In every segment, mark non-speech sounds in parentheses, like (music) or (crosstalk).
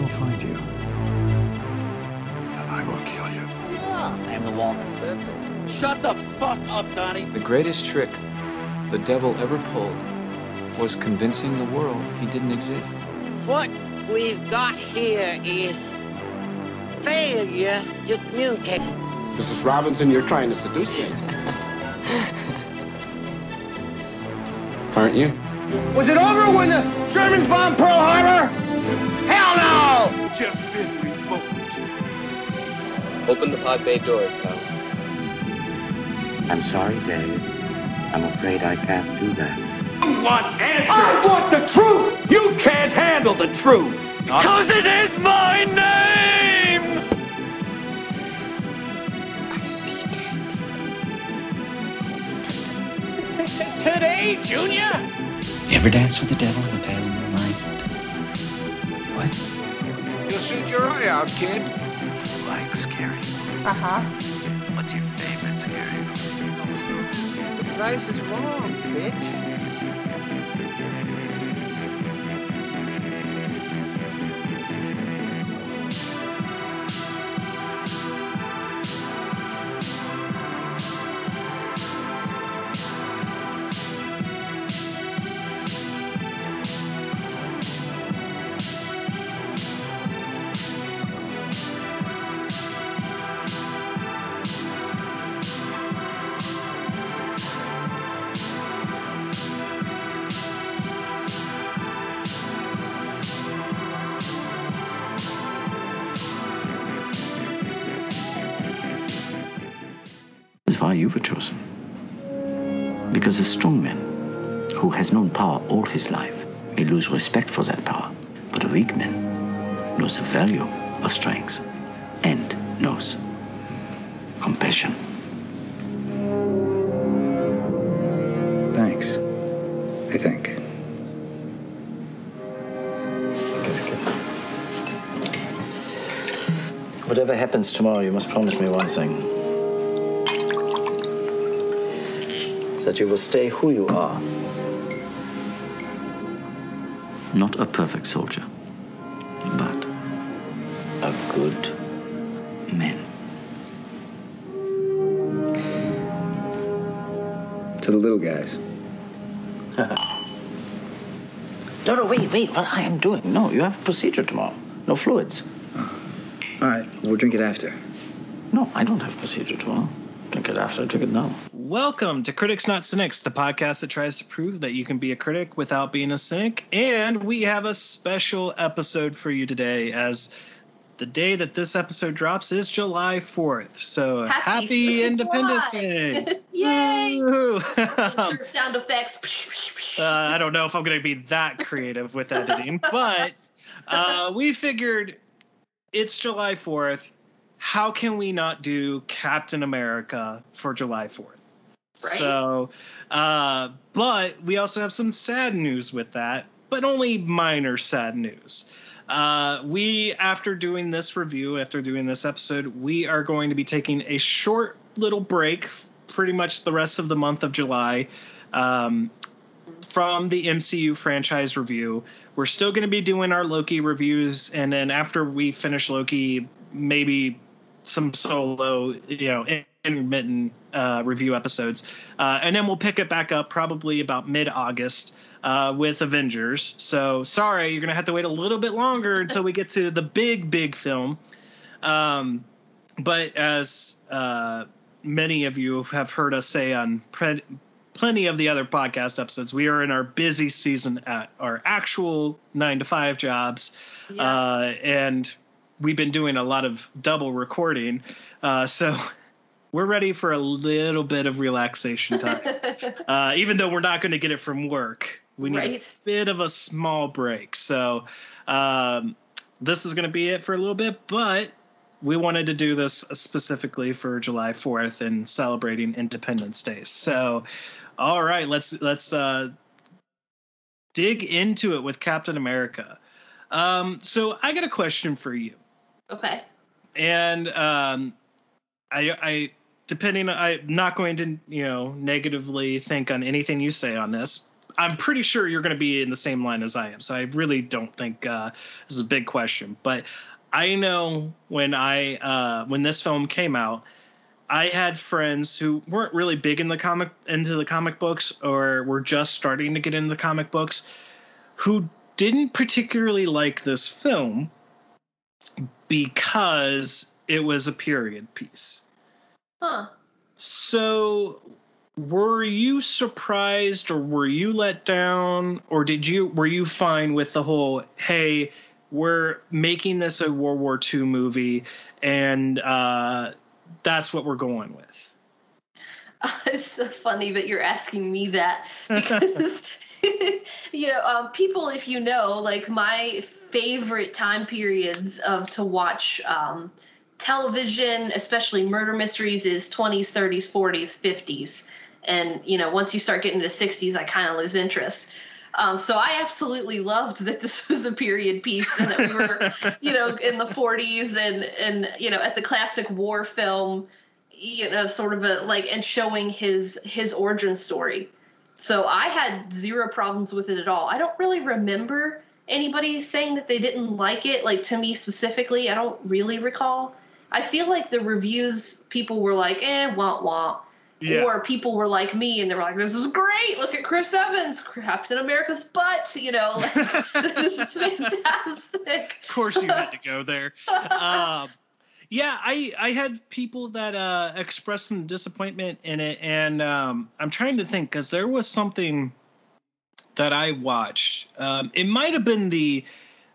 will find you. And I will kill you. I am the walrus. Shut the fuck up, Donnie. The greatest trick the devil ever pulled was convincing the world he didn't exist. What we've got here is failure to communicate. Mrs. Robinson, you're trying to seduce me. (laughs) Aren't you? Was it over when the Germans bombed Pearl Harbor? Hell no! Just been revoked. Open the pod bay doors, Hal. I'm sorry, Dave. I'm afraid I can't do that. You want answers? I want the truth! You can't handle the truth. Because it is my name! I see dead people. Today, Junior? You ever dance with the devil in the pale You'll shoot your eye out, kid. Like scary. Uh huh. What's your favorite scary movie? The price is wrong, bitch. Life may lose respect for that power, but a weak man knows the value of strength and knows compassion. Thanks. I think. Whatever happens tomorrow, you must promise me one thing. That you will stay who you are. Not a perfect soldier, but a good man. To the little guys. (laughs) No, no, wait, wait, what I am doing. No, you have a procedure tomorrow. No fluids. All right, we'll drink it after. No, I don't have a procedure tomorrow. Drink it after, drink it now. Welcome to Critics Not Cynics, the podcast that tries to prove that you can be a critic without being a cynic. And we have a special episode for you today, as the day that this episode drops is July 4th. So Happy happy, Independence July. Day! (laughs) Yay! Insert sound effects. (laughs) Uh, I don't know if I'm going to be that creative with editing, (laughs) but uh, we figured it's July 4th. How can we not do Captain America for July 4th? So, uh, but we also have some sad news with that, but only minor sad news. Uh, we, after doing this review, after doing this episode, we are going to be taking a short little break, pretty much the rest of the month of July. Um, from the MCU franchise review. We're still going to be doing our Loki reviews, and then after we finish Loki, maybe some solo, you know, intermittent uh, review episodes, uh, and then we'll pick it back up probably about mid August. Uh, with Avengers. So sorry, you're gonna have to wait a little bit longer (laughs) until we get to the big, big film. Um, but as uh, many of you have heard us say on pre- plenty of the other podcast episodes, we are in our busy season at our actual nine to five jobs, uh, and we've been doing a lot of double recording. Uh, so (laughs) we're ready for a little bit of relaxation time, (laughs) uh, even though we're not going to get it from work. We need a bit of a small break. So um, this is going to be it for a little bit, but we wanted to do this specifically for July 4th and celebrating Independence Day. So, all right, let's let's uh, dig into it with Captain America. Um, so I got a question for you, okay. and um, I, I depending, I'm not going to you know negatively think on anything you say on this. I'm pretty sure you're going to be in the same line as I am. So I really don't think uh, this is a big question. But I know when I uh, when this film came out, I had friends who weren't really big in the comic into the comic books or were just starting to get into the comic books, who didn't particularly like this film because it was a period piece. Huh. So were you surprised or were you let down or did you were you fine with the whole hey we're making this a world war ii movie and uh, that's what we're going with (laughs) it's so funny that you're asking me that (laughs) because (laughs) you know um, people if you know like my favorite time periods of to watch um, television especially murder mysteries is 20s 30s 40s 50s and you know once you start getting to 60s i kind of lose interest. Um, so i absolutely loved that this was a period piece and that we were you know in the 40s and and you know at the classic war film you know sort of a like and showing his his origin story. So i had zero problems with it at all. I don't really remember anybody saying that they didn't like it like to me specifically i don't really recall i feel like the reviews people were like eh wah wah Yeah. or people were like me and they were like, "This is great! Look at Chris Evans, Captain America's butt!" You know, like (laughs) (laughs) this is fantastic. of course you had to go there (laughs) um, yeah i i had people that uh expressed some disappointment in it and um i'm trying to think because there was something that i watched um it might have been the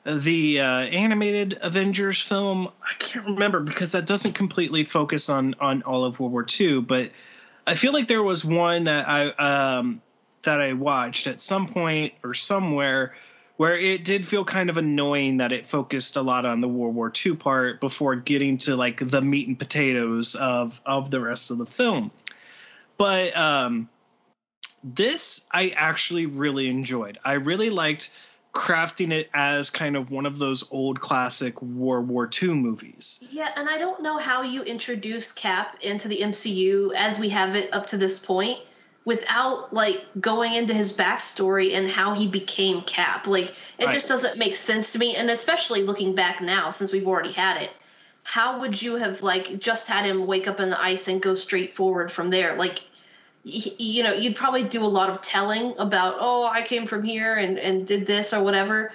the uh, animated avengers film i can't remember because that doesn't completely focus on on all of world war ii but i feel like there was one that i um that i watched at some point or somewhere where it did feel kind of annoying that it focused a lot on the World War II part before getting to like the meat and potatoes of of the rest of the film. But um, this I actually really enjoyed. I really liked crafting it as kind of one of those old classic World War II movies. Yeah, and I don't know how you introduce Cap into the MCU as we have it up to this point without like going into his backstory and how he became Cap. Like it Right. just doesn't make sense to me and especially looking back now since we've already had it. How would you have like just had him wake up in the ice and go straight forward from there? Like you know, you'd probably do a lot of telling about, "Oh, I came from here and and did this or whatever."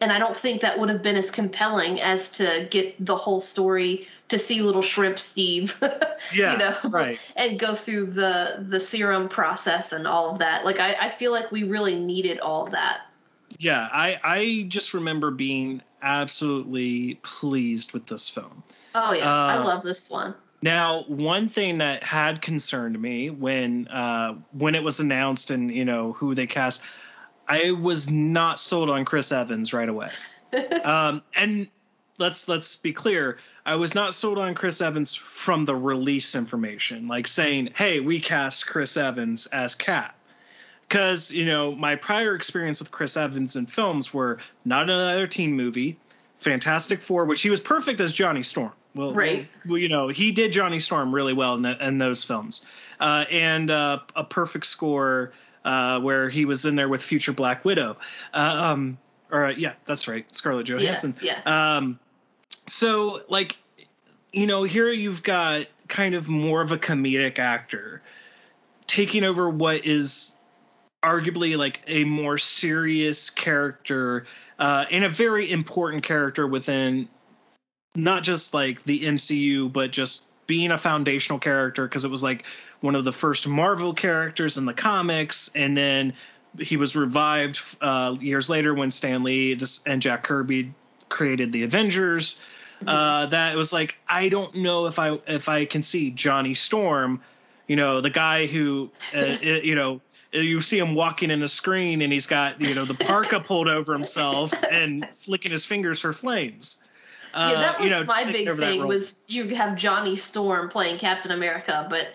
and I don't think that would have been as compelling as to get the whole story to see little shrimp Steve, (laughs) Yeah, you know, right. and go through the the serum process and all of that. Like I, I feel like we really needed all of that. Yeah, I I just remember being absolutely pleased with this film. Oh yeah, I Uh, love this one. Now, one thing that had concerned me when uh, when it was announced and you know who they cast, I was not sold on Chris Evans right away. (laughs) um, and let's let's be clear, I was not sold on Chris Evans from the release information, like saying, "Hey, we cast Chris Evans as Cap." Because you know my prior experience with Chris Evans in films were not another teen movie, Fantastic Four, which he was perfect as Johnny Storm. Well, Right. well, you know, he did Johnny Storm really well in, the, in those films, uh, and uh, a perfect score uh, where he was in there with future Black Widow. Uh, um, or uh, yeah, that's right, Scarlett Johansson. yeah. Um, so like, you know, here you've got kind of more of a comedic actor taking over what is arguably like a more serious character uh, and a very important character within not just like the MCU, but just being a foundational character because it was like one of the first Marvel characters in the comics, and then he was revived uh, years later when Stan Lee and Jack Kirby created the Avengers. Uh, that was like I don't know if I if I can see Johnny Storm, you know, the guy who uh, (laughs) you know you see him walking in the screen and he's got you know the parka (laughs) pulled over himself and flicking his fingers for flames. Uh, yeah, that was you know, my big thing was you have Johnny Storm playing Captain America, but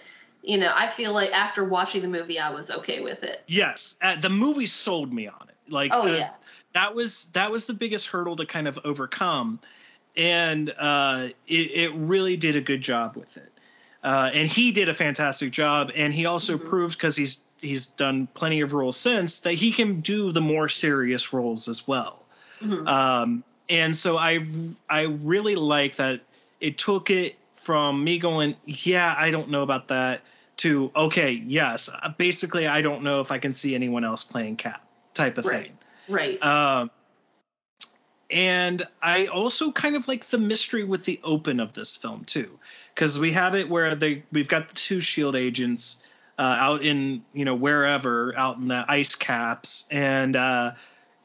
you know, I feel like after watching the movie, I was okay with it. Yes, uh, the movie sold me on it. Like, Oh, uh, yeah. that was that was the biggest hurdle to kind of overcome, and uh, it, it really did a good job with it. Uh, and he did a fantastic job, and he also proved because he's he's done plenty of roles since that he can do the more serious roles as well. Mhm. Um, and so I I really like that it took it from me going, yeah, I don't know about that, to okay, yes, uh, basically I don't know if I can see anyone else playing Cap type of Right. thing. Right. Um, and I also kind of like the mystery with the open of this film too, because we have it where they we've got the two Shield agents uh, out in you know wherever out in the ice caps, and uh,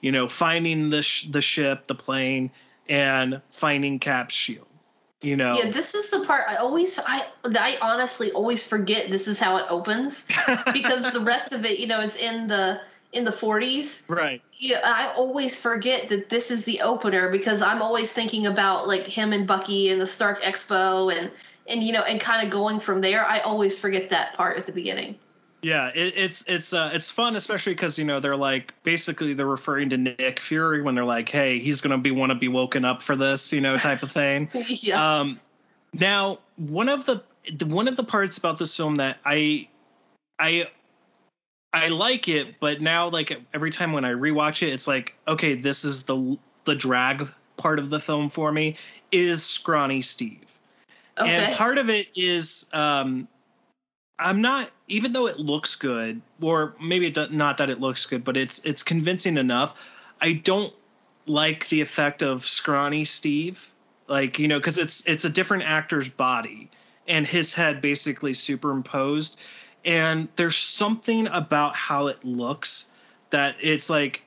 you know finding the sh- the ship, the plane, and finding Cap's shield. You know, Yeah, this is the part I always I I honestly always forget this is how it opens (laughs) because the rest of it, you know, is in the in the 40s. right? Yeah, I always forget that this is the opener because I'm always thinking about like him and Bucky and the Stark Expo and and you know and kind of going from there. I always forget that part at the beginning. Yeah, it, it's it's uh, it's fun, especially because you know they're like basically they're referring to Nick Fury when they're like, "Hey, he's gonna be want to be woken up for this," you know, type of thing. (laughs) yeah. Um, now, one of the the- one of the parts about this film that I I I like it, but now like every time when I rewatch it, it's like, okay, this is the the drag part of the film for me is scrawny Steve. Okay. And part of it is um I'm not even though it looks good or maybe it does, not that it looks good, but it's it's convincing enough. I don't like the effect of scrawny Steve. Like, you know, cuz it's it's a different actor's body and his head basically superimposed and there's something about how it looks that it's like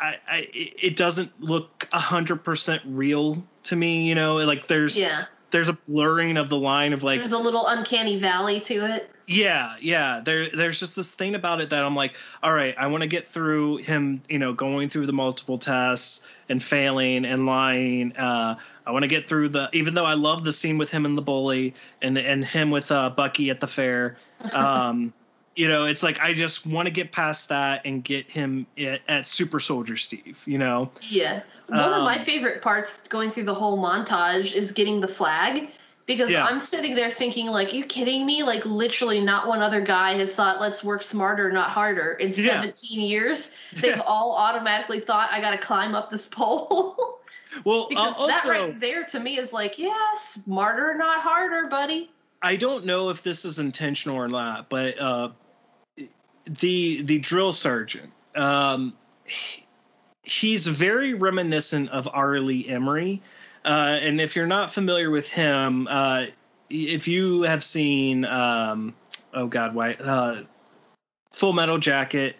I, I it it doesn't look a hundred percent real to me, you know. Like there's yeah. There's a blurring of the line of like There's a little uncanny valley to it. yeah yeah there there's just this thing about it that i'm like all right i want to get through him you know going through the multiple tests and failing and lying uh i want to get through the even though i love the scene with him and the bully and and him with uh bucky at the fair (laughs) um you know it's like i just want to get past that and get him at, at super soldier steve you know Yeah. One of my Um, favorite parts going through the whole montage is getting the flag because Yeah. I'm sitting there thinking like you kidding me? Like literally not one other guy has thought let's work smarter not harder in Yeah. 17 years. (laughs) They've all automatically thought I got to climb up this pole. (laughs) well because uh, that right there to me is like, yeah, smarter not harder, buddy. I don't know if this is intentional or not, but uh, the the drill sergeant, um, he- he's very reminiscent of R. Lee Ermey. Uh, and if you're not familiar with him, uh, if you have seen, um, oh God, why, uh, Full Metal Jacket,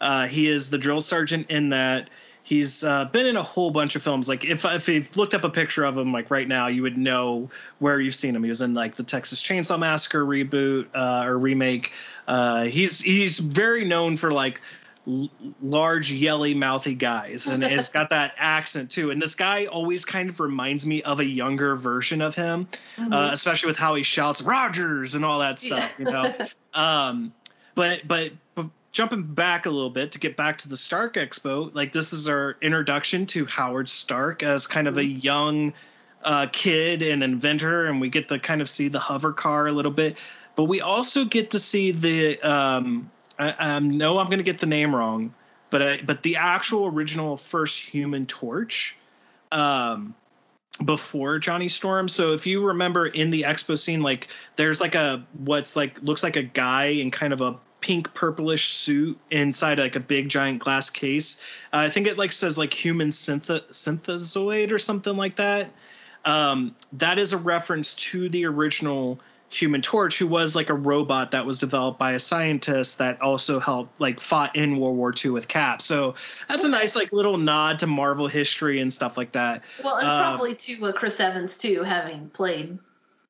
uh, he is the drill sergeant in that. He's uh, been in a whole bunch of films. Like if if you've looked up a picture of him, like right now, you would know where you've seen him. He was in like the Texas Chainsaw Massacre reboot uh, or remake. Uh, he's he's very known for like l- large, yelly, mouthy guys, and it's (laughs) got that accent too. And this guy always kind of reminds me of a younger version of him, uh, especially with how he shouts "Rogers" and all that stuff. You know. (laughs) um, but but but jumping back a little bit to get back to the Stark Expo, like this is our introduction to Howard Stark as kind of a young uh, kid and inventor, and we get to kind of see the hover car a little bit. But we also get to see the um, I, I know I'm going to get the name wrong, but I, but the actual original first Human Torch. Um, before Johnny Storm. So if you remember in the expo scene, like there's like a what's like looks like a guy in kind of a pink purplish suit inside like a big giant glass case. Uh, I think it like says like human synth- synthezoid or something like that. Um, that is a reference to the original Human Torch, who was like a robot that was developed by a scientist that also helped like fought in World War II with Cap. So that's a nice like little nod to Marvel history and stuff like that. Well, and Um, probably to uh, Chris Evans too, having played.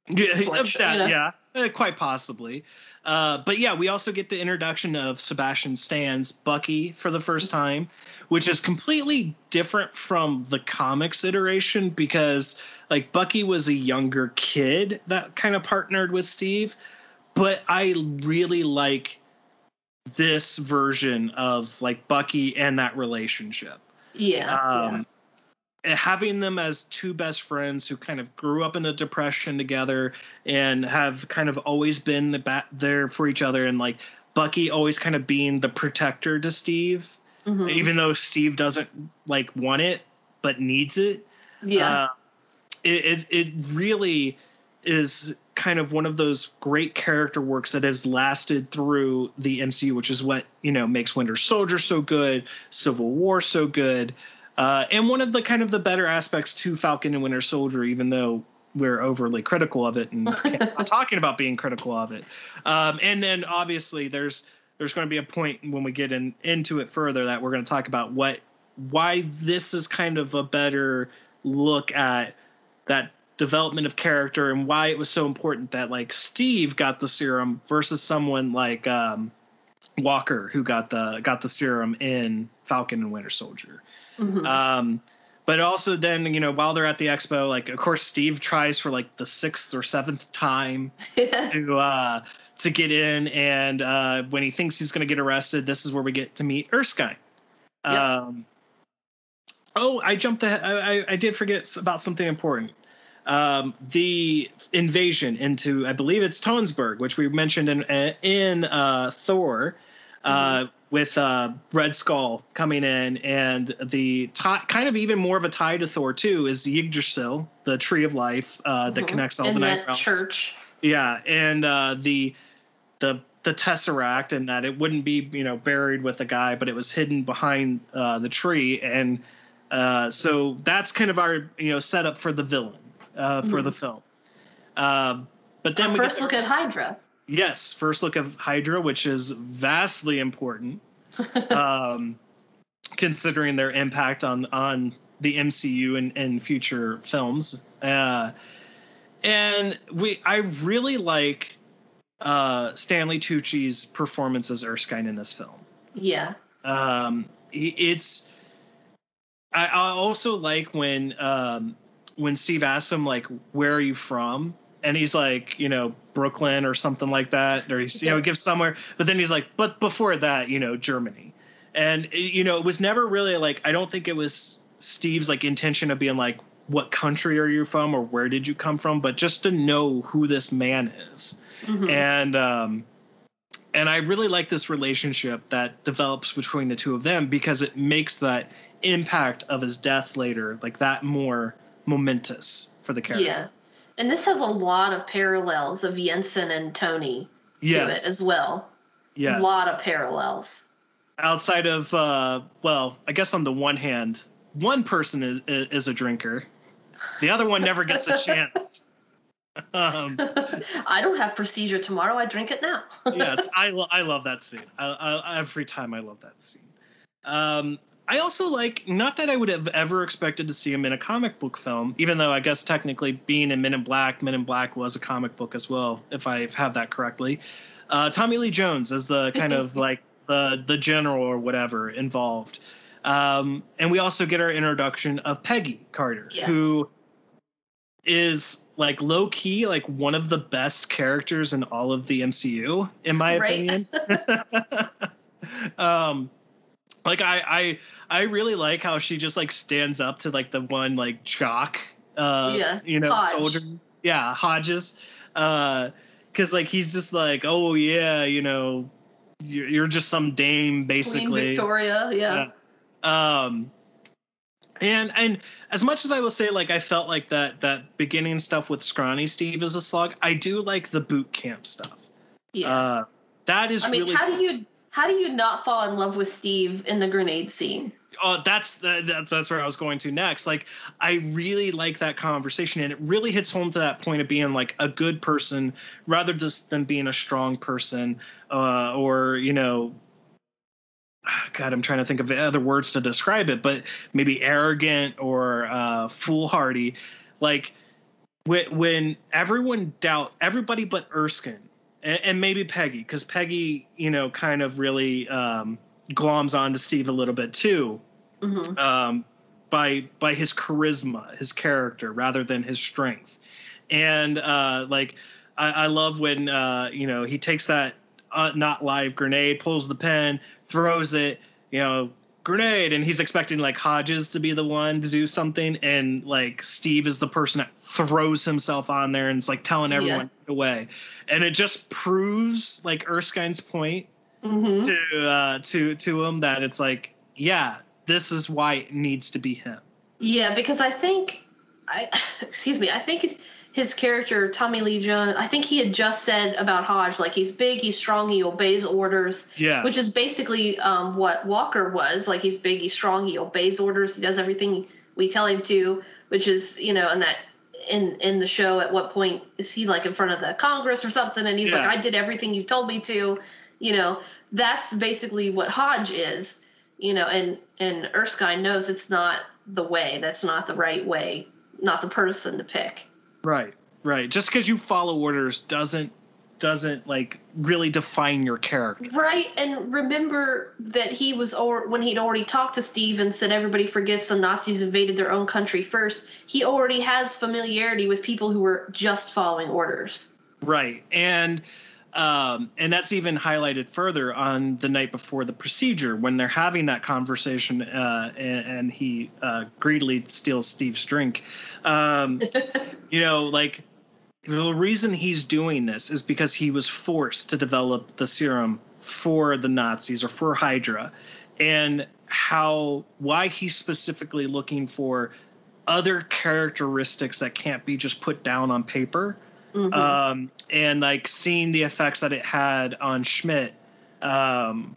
Yeah, Torch, that- you know? yeah, uh, quite possibly. Uh, but yeah, we also get the introduction of Sebastian Stan's Bucky for the first time, which is completely different from the comics iteration because like Bucky was a younger kid that kind of partnered with Steve, but I really like this version of like Bucky and that relationship Yeah. um, having them as two best friends who kind of grew up in a depression together and have kind of always been the ba- there for each other and like Bucky always kind of being the protector to Steve, Mhm. even though Steve doesn't like want it but needs it. Yeah. Uh, it, it it really is kind of one of those great character works that has lasted through the MCU, which is what you know makes Winter Soldier so good, Civil War so good, uh, and one of the kind of the better aspects to Falcon and Winter Soldier, even though we're overly critical of it and (laughs) stop talking about being critical of it. Um, and then obviously there's there's going to be a point when we get in into it further that we're going to talk about what why this is kind of a better look at that development of character and why it was so important that like Steve got the serum versus someone like um, Walker who got the got the serum in Falcon and Winter Soldier. Mhm. Um, but also then you know while they're at the expo, like of course Steve tries for like the sixth or seventh time (laughs) to uh, to get in, and uh, when he thinks he's going to get arrested, this is where we get to meet Erskine. Um, oh, I jumped ahead. I, I, did forget about something important. Um, the invasion into, I believe it's Tonsberg, which we mentioned in in uh, Thor, uh, with uh, Red Skull coming in, and the tie, kind of even more of a tie to Thor too is Yggdrasil, the Tree of Life uh, that Mhm. connects all In the nine that realms. church. Yeah, and uh, the the the tesseract, and that it wouldn't be you know buried with the guy, but it was hidden behind uh, the tree, and uh, so that's kind of our you know setup for the villain uh, for Mhm. the film. Um, but then Our we first get, look at Hydra. yes, first look of Hydra, which is vastly important, (laughs) um, considering their impact on on the MCU and, and future films. Uh, and we, I really like uh, Stanley Tucci's performance as Erskine in this film. Yeah. Um, it's. I, I also like when um, when Steve asks him like, "Where are you from?" and he's like, you know, Brooklyn or something like that, or he's you know he gives somewhere, but then he's like, "But before that, you know, Germany," and you know, it was never really like I don't think it was Steve's like intention of being like, "What country are you from?" or "Where did you come from?" but just to know who this man is Mhm. and um and I really like this relationship that develops between the two of them because it makes that impact of his death later like that more momentous for the character. Yeah. And this has a lot of parallels of Yinsen and Tony Yes. to it as well. Yes. A lot of parallels. Outside of uh well, I guess on the one hand, one person is is a drinker. The other one never gets a chance. (laughs) um (laughs) I don't have procedure tomorrow. I drink it now. yes, (laughs) I, lo- I love that scene. I, I, every time I love that scene. Um, I also like not that I would have ever expected to see him in a comic book film, even though I guess technically being in Men in Black, Men in Black was a comic book as well, if I have that correctly. Uh, Tommy Lee Jones as the kind of (laughs) like the the general or whatever involved. Um, and we also get our introduction of Peggy Carter, Yes. who is like low key like one of the best characters in all of the MCU in my Right. opinion. (laughs) (laughs) um like I I I really like how she just like stands up to like the one like jock uh Yeah, you know Hodge. soldier yeah Hodges uh cuz like he's just like oh yeah you know you're, you're just some dame basically Queen Victoria, yeah. um and and as much as I will say like I felt like that that beginning stuff with Scrawny Steve is a slog, I do like the boot camp stuff. Yeah. Uh that is I mean, really how do you how do you not fall in love with Steve in the grenade scene? Oh, that's that's that's where I was going to next. Like, I really like that conversation, and it really hits home to that point of being like a good person rather just than being a strong person, uh, or you know, (sighs) God, I'm trying to think of other words to describe it, but maybe arrogant or uh, foolhardy. Like when when everyone doubt everybody but Erskine and, and maybe Peggy, because Peggy, you know, kind of really um, gloms on to Steve a little bit too Mhm. um, by by his charisma, his character, rather than his strength. And uh, like, I, I love when uh, you know he takes that uh, not live grenade, pulls the pen, throws it, you know, grenade, and he's expecting like Hodges to be the one to do something, and like Steve is the person that throws himself on there and it's like telling everyone Yeah. away, and it just proves like Erskine's point Mhm. to uh, to to him that it's like, yeah, this is why it needs to be him. Yeah, because I think, I (laughs) excuse me, I think his- his character Tommy Lee Jones. I think he had just said about Hodge, like he's big, he's strong, he obeys orders. Yeah. Which is basically um, what Walker was. Like he's big, he's strong, he obeys orders, he does everything we tell him to. Which is, you know, and that in in the show, at what point is he like in front of the Congress or something? And he's Yeah. like, I did everything you told me to. You know, that's basically what Hodge is. You know, and and Erskine knows it's not the way. That's not the right way. Not the person to pick. Right. Right. Just because you follow orders doesn't doesn't like really define your character. Right, and remember that he was or when he'd already talked to Steve and said everybody forgets the Nazis invaded their own country first. He already has familiarity with people who were just following orders. Right. And um, and that's even highlighted further on the night before the procedure when they're having that conversation uh, and, and he uh, greedily steals Steve's drink. Um, (laughs) you know, like the reason he's doing this is because he was forced to develop the serum for the Nazis or for Hydra, and how why he's specifically looking for other characteristics that can't be just put down on paper Mhm. um, and like seeing the effects that it had on Schmidt, um,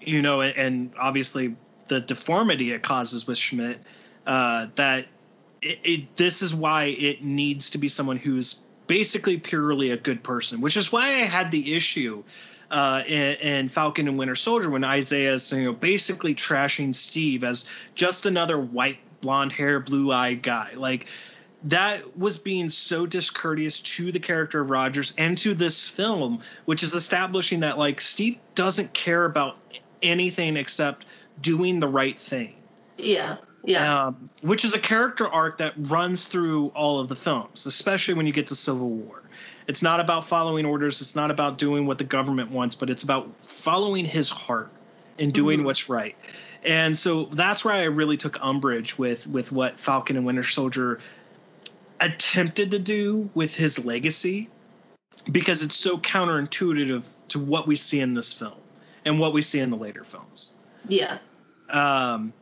you know, and, and obviously the deformity it causes with Schmidt, uh, that it, it this is why it needs to be someone who's basically purely a good person, which is why I had the issue uh, in, in Falcon and Winter Soldier when Isaiah's you know basically trashing Steve as just another white blonde hair, blue eyed guy, like that was being so discourteous to the character of Rogers and to this film, which is establishing that like Steve doesn't care about anything except doing the right thing. Yeah, yeah, Um, which is a character arc that runs through all of the films, especially when you get to Civil War. It's not about following orders, it's not about doing what the government wants, but it's about following his heart and doing Mhm. what's right. And so that's where I really took umbrage with with what Falcon and Winter Soldier attempted to do with his legacy because it's so counterintuitive to what we see in this film and what we see in the later films. yeah. Um,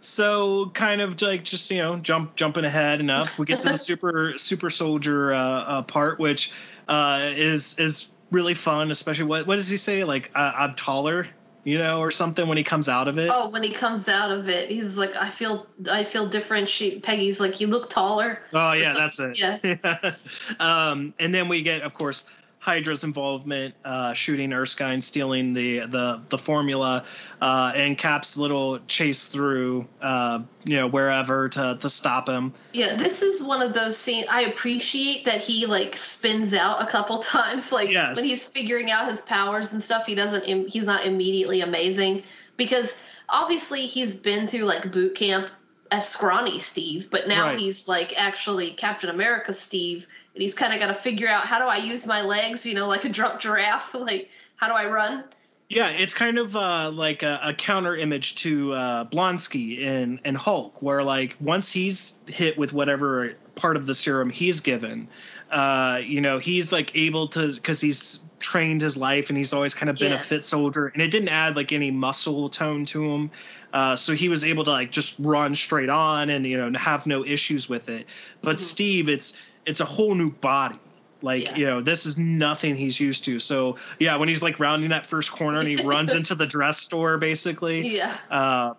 so kind of like just you know jump jumping ahead enough, we get to the (laughs) super super soldier uh, uh, part, which uh, is is really fun. Especially what what does he say? Like uh, I'm taller, you know, or something when he comes out of it. Oh, when he comes out of it, he's like, I feel, I feel different. She, Peggy's like, you look taller. Oh yeah, that's it. Yeah, (laughs) um, and then we get, of course, Hydra's involvement, uh, shooting Erskine, stealing the the the formula, uh, and Cap's little chase through, uh, you know, wherever to to stop him. yeah. This is one of those scenes. I appreciate that he like spins out a couple (laughs) times, like Yes. when he's figuring out his powers and stuff. He doesn't, im- he's not immediately amazing because obviously he's been through like boot camp as scrawny Steve, but now Right. he's like actually Captain America Steve, and he's kind of got to figure out how do I use my legs, you know, like a drunk giraffe. (laughs) Like how do I run? Yeah, it's kind of uh, like a, a counter image to uh, Blonsky in, in Hulk, where like once he's hit with whatever part of the serum he's given, uh, you know, he's like able to because he's trained his life and he's always kind of been Yeah. a fit soldier, and it didn't add like any muscle tone to him, uh, so he was able to like just run straight on and you know have no issues with it. But Mhm. Steve, it's it's a whole new body. Like Yeah. you know, this is nothing he's used to. So yeah, when he's like rounding that first corner and he (laughs) runs into the dress store, basically. Yeah. Uh,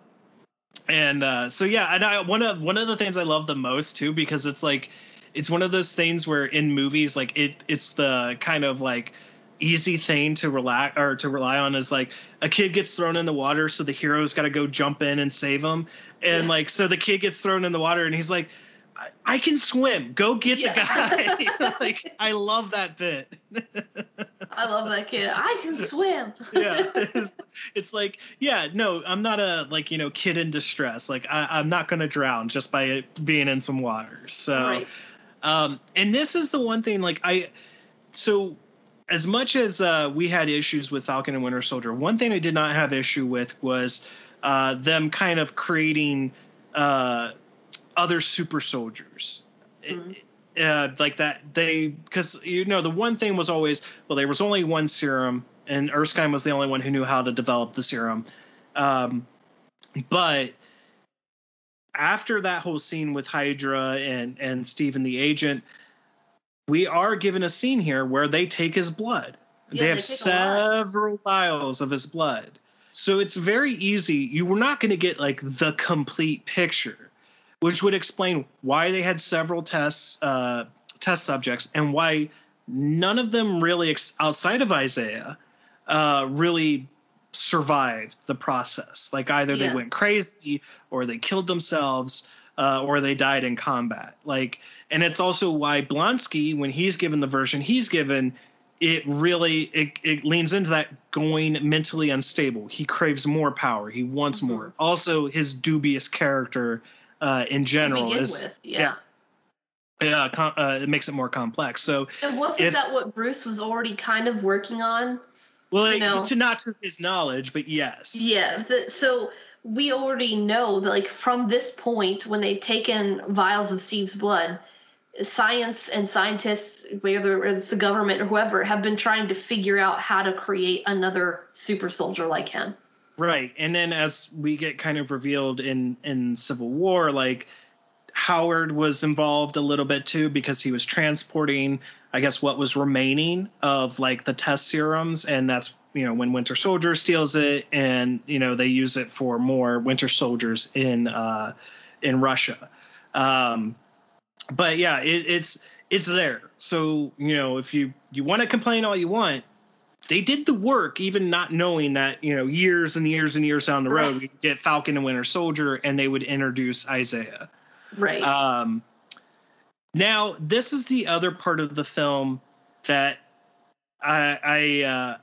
and uh, so yeah, and I one of one of the things I love the most too because it's like it's one of those things where in movies like it it's the kind of like easy thing to relax or to rely on is like a kid gets thrown in the water so the hero's got to go jump in and save him and Yeah. like so the kid gets thrown in the water and he's like I, I can swim go get Yeah. the guy (laughs) (laughs) like i love that bit (laughs) I love that kid. I can swim. yeah it's, it's like yeah no i'm not a like you know kid in distress like I, i'm not gonna drown just by being in some water so Right. um and this is the one thing like i so as much as uh we had issues with falcon and winter soldier one thing i did not have issue with was uh them kind of creating uh other super soldiers Mhm. uh, like that they because you know the one thing was always well there was only one serum and Erskine was the only one who knew how to develop the serum. Um, but after that whole scene with Hydra and and Stephen the agent, we are given a scene here where they take his blood. Yeah, they they have several vials of his blood. So it's very easy. You were not going to get like the complete picture, which would explain why they had several tests, uh, test subjects, and why none of them really, ex- outside of Isaiah, uh, really survived the process. Like either Yeah. they went crazy, or they killed themselves, uh, or they died in combat. Like, and it's also why Blonsky, when he's given the version he's given, it really it, it leans into that going mentally unstable. He craves more power. He wants Mm-hmm. more. Also, his dubious character uh, in general is with, yeah. yeah, com- uh, it makes it more complex. So, And wasn't If- that what Bruce was already kind of working on? well, know. to not to his knowledge, but yes, Yeah. The, so we already know that, like, from this point, when they've taken vials of Steve's blood, science and scientists, whether it's the government or whoever, have been trying to figure out how to create another super soldier like him. Right. And then as we get kind of revealed in in Civil War, like Howard was involved a little bit too because he was transporting, I guess, what was remaining of like the test serums, and that's you know when Winter Soldier steals it, and you know they use it for more Winter Soldiers in uh, in Russia. Um, but yeah, it, it's it's there. So you know if you you want to complain all you want, they did the work, even not knowing that you know years and years and years down the road Right. we get Falcon and Winter Soldier, and they would introduce Isaiah. Right. Um, now this is the other part of the film that I I uh,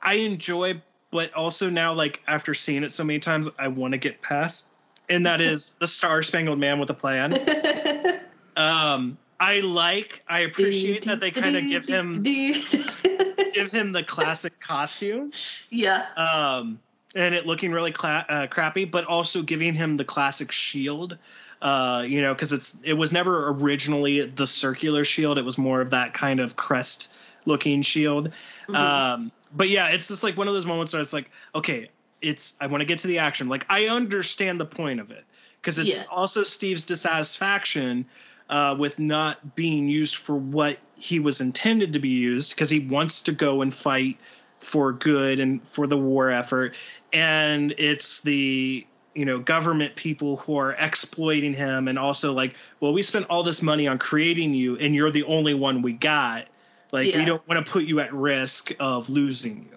I enjoy, but also now like after seeing it so many times, I want to get past, and that is (laughs) the Star Spangled Man with a Plan. (laughs) Um, I like, I appreciate that they kind of give him (laughs) give him the classic (laughs) costume. yeah. um, and it looking really cla- uh, crappy, but also giving him the classic shield. Uh, you know, because it's it was never originally the circular shield; it was more of that kind of crest looking shield. Um, but yeah, it's just like one of those moments where it's like, okay, it's I want to get to the action. Like I understand the point of it because it's Yeah. also Steve's dissatisfaction uh, with not being used for what he was intended to be used because he wants to go and fight for good and for the war effort. And it's the you know government people who are exploiting him and also like well we spent all this money on creating you and you're the only one we got. Like we don't want to put you at risk of losing you.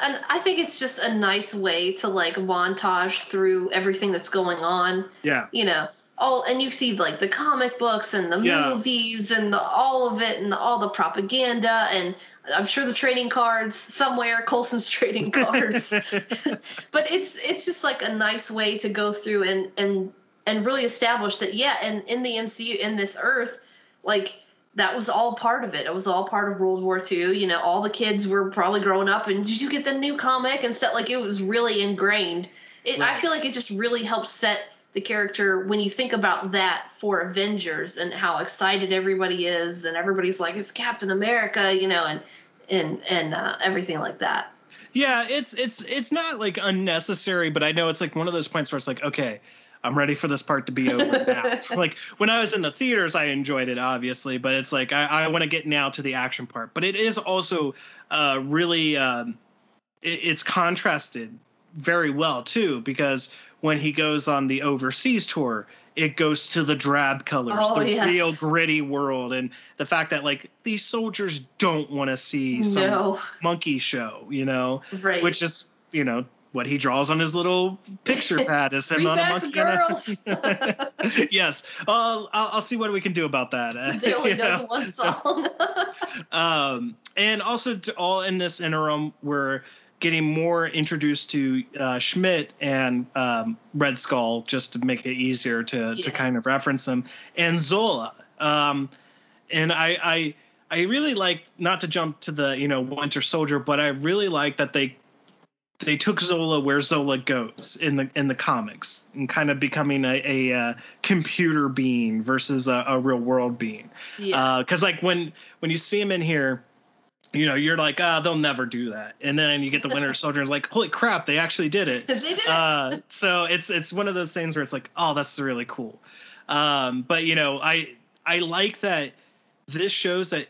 And I think it's just a nice way to like montage through everything that's going on. yeah. You know, all and you see like the comic books and the Yeah. movies and the, all of it and all the propaganda and I'm sure the trading cards somewhere Coulson's trading (laughs) cards. (laughs) but it's it's just like a nice way to go through and and and really establish that yeah, and in the MCU in this Earth, like that was all part of it. It was all part of World War II. You know, all the kids were probably growing up, and did you get the new comic and stuff? Like it was really ingrained. It, I feel like it just really helps set the character when you think about that for Avengers and how excited everybody is, and everybody's like, "It's Captain America," you know, and and and uh, everything like that. yeah it's it's it's not like unnecessary but i know it's like one of those points where it's like okay i'm ready for this part to be over (laughs) now like when i was in the theaters i enjoyed it obviously but it's like i, I want to get now to the action part but it is also uh really um it, it's contrasted very well too because when he goes on the overseas tour it goes to the drab colors Oh, the yes. real gritty world and the fact that like these soldiers don't want to see some No, monkey show you know right? which is you know what he draws on his little picture (laughs) pad is him on a monkey. a- (laughs) yes, uh, I'll, I'll see what we can do about that. (laughs) they only know know? the one song. um, and also to all in this interim, we're getting more introduced to uh, Schmidt and um, Red Skull just to make it easier to Yeah. to kind of reference them, and Zola. Um, and I, I I really like not to jump to the you know Winter Soldier, but I really like that they they took Zola where Zola goes in the in the comics and kind of becoming a, a uh, computer being versus a, a real world being yeah, because like when when you see him in here you know, you're like, ah, they'll never do that. And then you get the Winter (laughs) Soldier and like, holy crap, they actually did it. (laughs) they did it. Uh, so it's it's one of those things where it's like, oh, that's really cool. Um, but you know, I I like that this shows that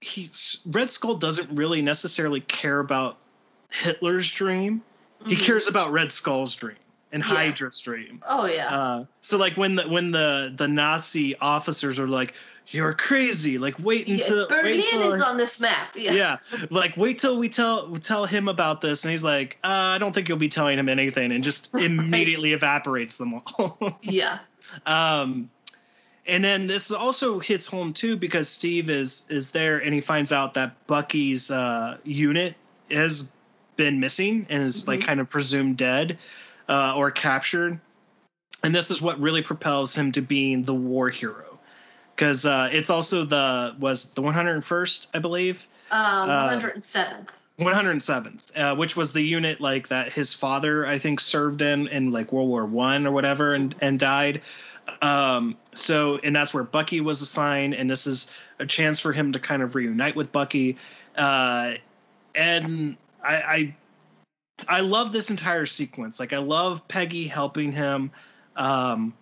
he Red Skull doesn't really necessarily care about Hitler's dream. He Mhm. cares about Red Skull's dream and Yeah. Hydra's dream. oh yeah. Uh, so like when the when the the Nazi officers are like, "You're crazy!" Like wait yeah until Berlin wait till is on this map. Yeah. yeah, like wait till we tell tell him about this, and he's like, uh, "I don't think you'll be telling him anything," and just (laughs) Right. immediately evaporates them all. (laughs) Yeah. um, and then this also hits home too because Steve is is there and he finds out that Bucky's uh, unit has been missing and is like Mhm. kind of presumed dead uh, or captured, and this is what really propels him to being the war hero because uh, it's also the was the 101st I believe Um, Uh, 107th. 107th, uh, which was the unit like that his father I think served in in like World War One or whatever and and died. Um, so and that's where Bucky was assigned, and this is a chance for him to kind of reunite with Bucky. Uh, and I, I I love this entire sequence. Like I love Peggy helping him. Um,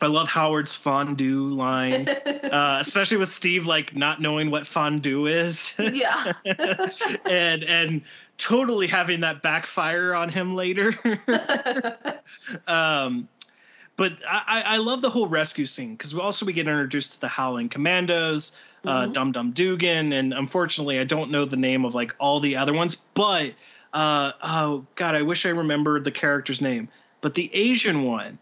I love Howard's fondue line, (laughs) uh, especially with Steve like not knowing what fondue is. yeah. (laughs) and and totally having that backfire on him later. (laughs) um, but I, I love the whole rescue scene because we also we get introduced to the Howling Commandos, uh, Mhm. Dum Dum Dugan, and unfortunately I don't know the name of like all the other ones, but uh, oh god, I wish I remembered the character's name. But the Asian one,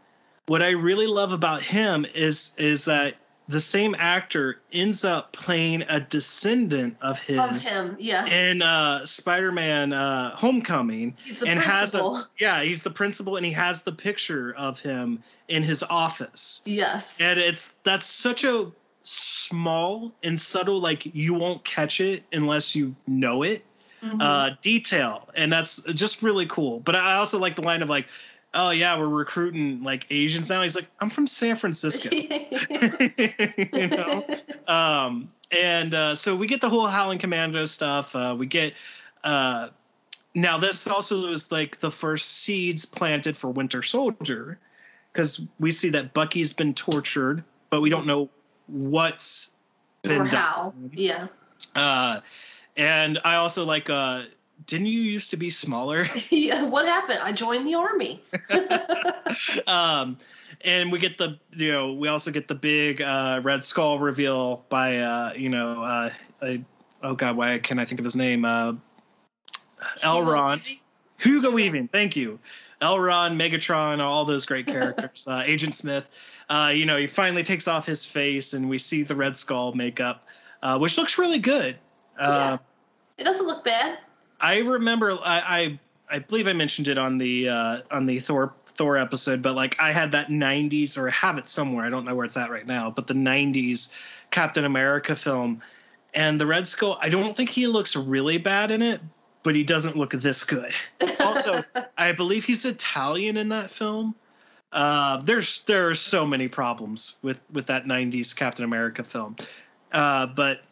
what I really love about him is is that the same actor ends up playing a descendant of his of him. Yeah. in uh, Spider-Man uh, Homecoming, He's the and principal. has a yeah, he's the principal, and he has the picture of him in his office, yes. and it's that's such a small and subtle, like you won't catch it unless you know it Mhm. uh, detail, and that's just really cool. But I also like the line of like, "Oh yeah, we're recruiting like Asians now." He's like, "I'm from San Francisco," (laughs) (laughs) you know. Um, and uh, so we get the whole Howling Commando stuff. Uh, we get uh, now this also is like the first seeds planted for Winter Soldier because we see that Bucky's been tortured, but we don't know what's been or done. how. Yeah. Uh, and I also like. Didn't you used to be smaller? (laughs) (laughs) yeah. What happened? I joined the army. (laughs) um, and we get the you know we also get the big uh, Red Skull reveal by uh, you know uh, uh, oh god why can I think of his name uh, Elrond Hugo Weaving thank you Elrond Megatron all those great characters uh, Agent Smith uh, you know he finally takes off his face and we see the Red Skull makeup uh, which looks really good. Uh, It doesn't look bad. I remember I, I I believe I mentioned it on the uh, on the Thor Thor episode, but like I had that '90s or I have it somewhere. I don't know where it's at right now, but the '90s Captain America film and the Red Skull. I don't think he looks really bad in it, but he doesn't look this good. (laughs) Also, I believe he's Italian in that film. Uh, there's there are so many problems with with that '90s Captain America film, uh, but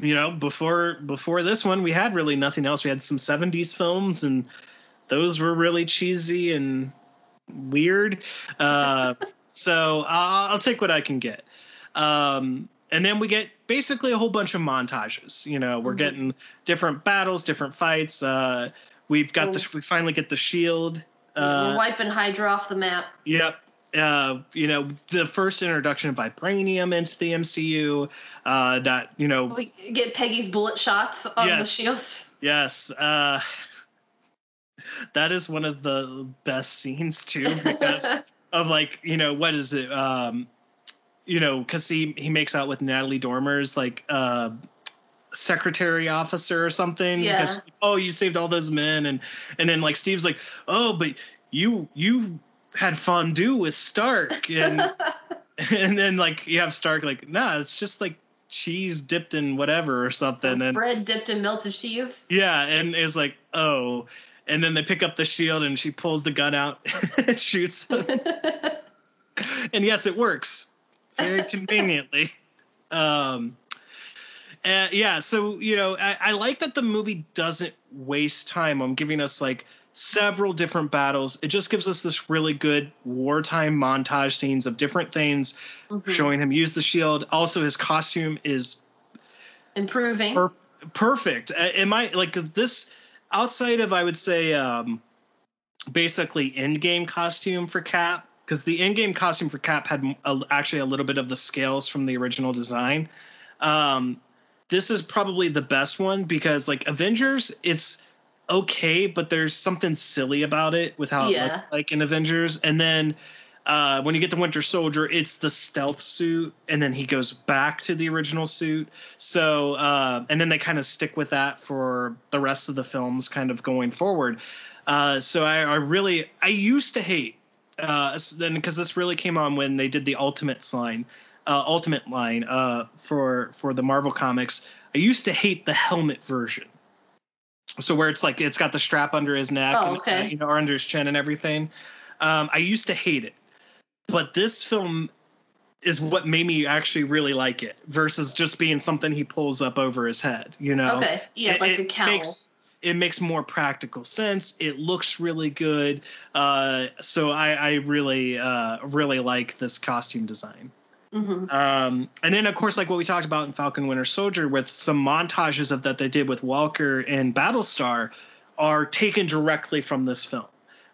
you know before before this one we had really nothing else. We had some 70s films and those were really cheesy and weird. Uh, (laughs) so I'll, I'll take what i can get. Um, and then we get basically a whole bunch of montages. You know we're Mhm. getting different battles different fights. Uh, we've got the we finally get the shield. We're uh, wiping Hydra off the map. Yep. Uh, you know, the first introduction of vibranium into the MCU. Uh, that you know, We get Peggy's bullet shots on the shields. yes. Uh, that is one of the best scenes too, because (laughs) of like you know what is it? Um, you know, because he he makes out with Natalie Dormer's like uh, secretary officer or something. Yeah. because oh, you saved all those men, and and then like Steve's like, oh, but you you had fondue with Stark, and (laughs) and then like you have Stark like, nah, it's just like cheese dipped in whatever or something, and Bread dipped in melted cheese. yeah, and it's like, oh. And then they pick up the shield and she pulls the gun out (laughs) and shoots (laughs) and yes, it works very conveniently. Um, Uh, yeah, so you know, I, I like that the movie doesn't waste time on giving us like several different battles. It just gives us this really good wartime montage scenes of different things, Mhm. showing him use the shield. Also, his costume is Improving. per- perfect. Am I like this outside of I would say um basically Endgame costume for Cap because the Endgame costume for Cap had a, actually a little bit of the scales from the original design. Um this is probably the best one because like Avengers it's okay but there's something silly about it with how it looks like in Avengers and then uh, when you get to Winter Soldier, it's the stealth suit, and then he goes back to the original suit. So, uh, and then they kind of stick with that for the rest of the films, kind of going forward. Uh, so I, I really, I used to hate, uh, then because this really came on when they did the Ultimates line, uh, Ultimate line uh, for for the Marvel comics. I used to hate the helmet version. So where it's like it's got the strap under his neck, Oh, and, uh, okay. you know, or under his chin and everything. Um, I used to hate it, but this film is what made me actually really like it versus just being something he pulls up over his head. You know, Okay. Yeah, It- like a cowl. Makes, it makes more practical sense. It looks really good. Uh, so I, I really, uh, really like this costume design. Hmm Um, and then, of course, like what we talked about in Falcon Winter Soldier, with some montages of that they did with Walker and Battlestar, are taken directly from this film.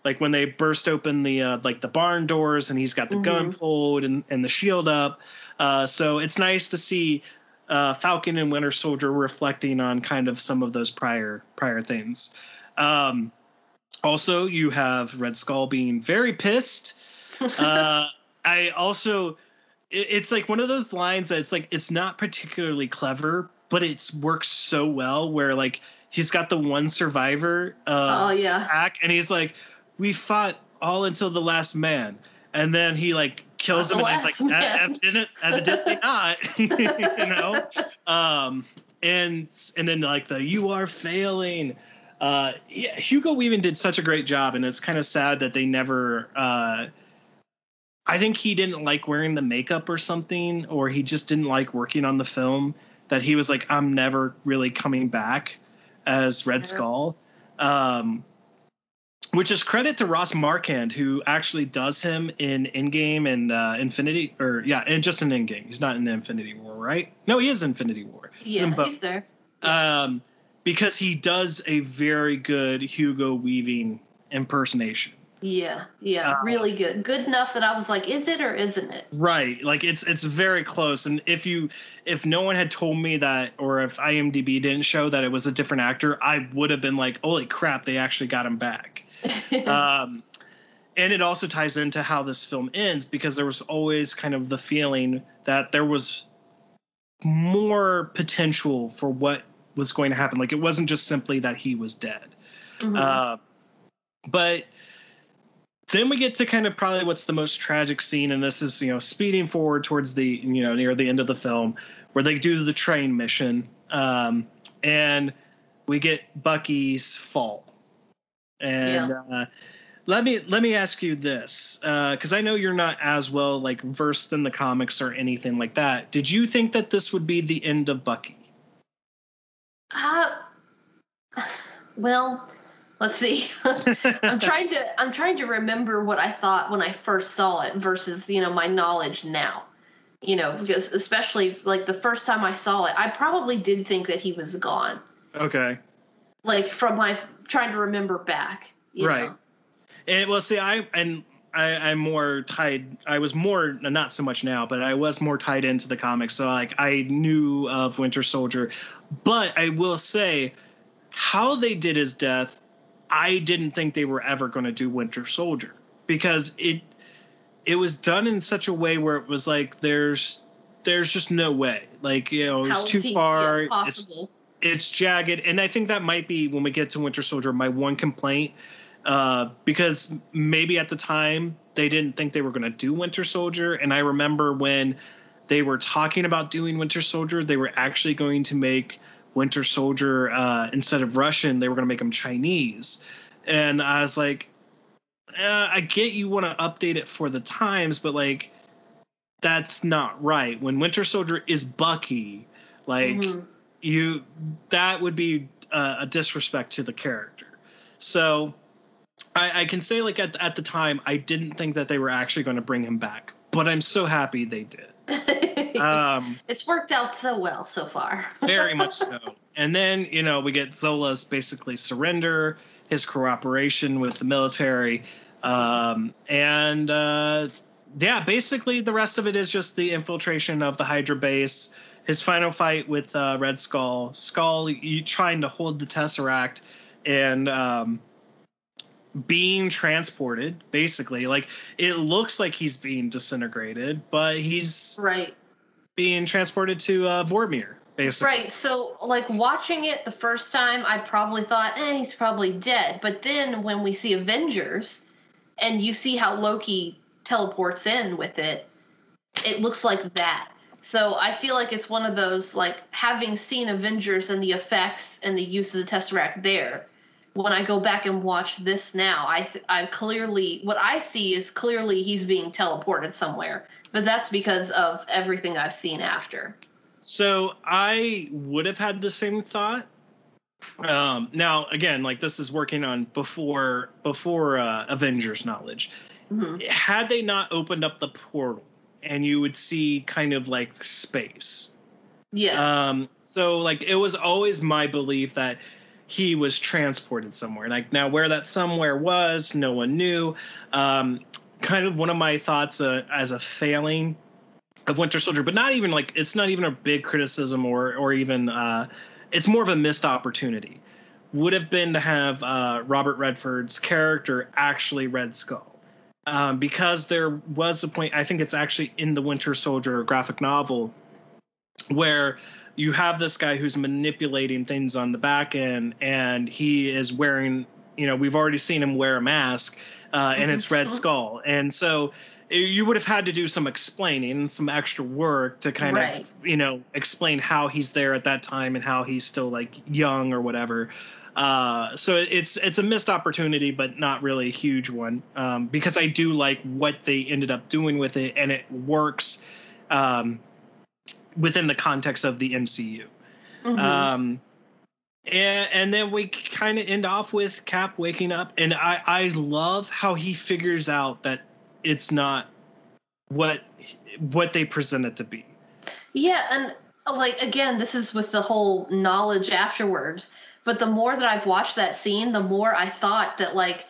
Like when they burst open the uh, like the barn doors, and he's got the gun pulled and, and the shield up. Uh, so it's nice to see uh, Falcon and Winter Soldier reflecting on kind of some of those prior prior things. Um, also, you have Red Skull being very pissed. (laughs) Uh, I also it's like one of those lines that it's like it's not particularly clever, but it works so well. Where like he's got the one survivor uh, Oh, yeah. pack, and he's like, "We fought all until the last man," and then he like kills him, and he's like, man. "Evident- "Evidently (laughs) not," (laughs) you know. Um, and and then like the "You are failing." Uh, yeah, Hugo Weaving did such a great job, and it's kind of sad that they never. Uh, I think he didn't like wearing the makeup or something, or he just didn't like working on the film. That he was like, I'm never really coming back as Red Skull. Um, which is credit to Ross Marquand, who actually does him in Endgame and uh, Infinity, or yeah, and just in Endgame. He's not in Infinity War, right? No, he is Infinity War. He's in Yeah, both he's there. um, because he does a very good Hugo Weaving impersonation. Yeah, yeah, Uh, really good. Good enough that I was like, is it or isn't it? Right, like it's it's very close. And if you if no one had told me that, or if IMDb didn't show that it was a different actor, I would have been like, holy crap, they actually got him back. (laughs) um, and it also ties into how this film ends because there was always kind of the feeling that there was more potential for what was going to happen. Like it wasn't just simply that he was dead. Mhm. Uh, but then we get to kind of probably what's the most tragic scene, and this is you know speeding forward towards the you know near the end of the film, where they do the train mission, um, and we get Bucky's fall. And uh, let me let me ask you this, because I know you're not as well like versed in the comics or anything like that. Did you think that this would be the end of Bucky? Uh, (sighs) well, let's see. (laughs) I'm trying to I'm trying to remember what I thought when I first saw it versus you know my knowledge now. You know, because especially like the first time I saw it, I probably did think that he was gone. Okay. Like from my trying to remember back. right know. and well see i and I, i'm more tied i was more not so much now but i was more tied into the comics so like i knew of winter soldier but i will say how they did his death i didn't think they were ever going to do winter soldier because it it was done in such a way where it was like there's there's just no way. Like you know it's too he- yeah, far it's it's jagged. And i think that might be when we get to winter soldier my one complaint uh, because maybe at the time they didn't think they were going to do winter soldier. And i remember when they were talking about doing winter soldier they were actually going to make winter soldier uh, instead of russian they were going to make him chinese and i was like uh, i get you want to update it for the times but like that's not right when winter soldier is bucky like Mhm. you that would be uh, a disrespect to the character. So I, I can say like at at the time I didn't think that they were actually going to bring him back, but I'm so happy they did. (laughs) Um, it's worked out so well so far. (laughs) very much so. And then you know we get Zola's basically surrender, his cooperation with the military, um, and uh, yeah, basically the rest of it is just the infiltration of the Hydra base. His final fight with uh, Red Skull, Skull you trying to hold the Tesseract, and um, being transported. Basically, like it looks like he's being disintegrated, but he's right being transported to uh, Vormir. Basically, Right. So, like watching it the first time, I probably thought, eh, he's probably dead. But then when we see Avengers, and you see how Loki teleports in with it, it looks like that. So I feel like it's one of those like having seen Avengers and the effects and the use of the Tesseract there. When I go back and watch this now, I th- I clearly what I see is clearly he's being teleported somewhere. But that's because of everything I've seen after. So I would have had the same thought. Um, now, again, like this is working on before before uh, Avengers knowledge. Mhm. Had they not opened up the portal, and you would see kind of like space. Yeah. Um, so like it was always my belief that he was transported somewhere. Like now where that somewhere was, no one knew. Um, kind of one of my thoughts uh, as a failing of Winter Soldier, but not even like it's not even a big criticism or or even uh, it's more of a missed opportunity. Would have been to have uh, Robert Redford's character actually Red Skull. Um, because there was a point, I think it's actually in the Winter Soldier graphic novel where you have this guy who's manipulating things on the back end and he is wearing you know we've already seen him wear a mask uh, and it's red skull. And so eh, you would have had to do some explaining some extra work to kind Right. of you know explain how he's there at that time and how he's still like young or whatever. Uh, so it's it's a missed opportunity, but not really a huge one um, because I do like what they ended up doing with it, and it works um, within the context of the MCU. Mhm. Um, and, and then we kind of end off with Cap waking up, and I I love how he figures out that it's not what what they present it to be. Yeah, and like again, this is with the whole knowledge afterwards. But the more that I've watched that scene, the more I thought that like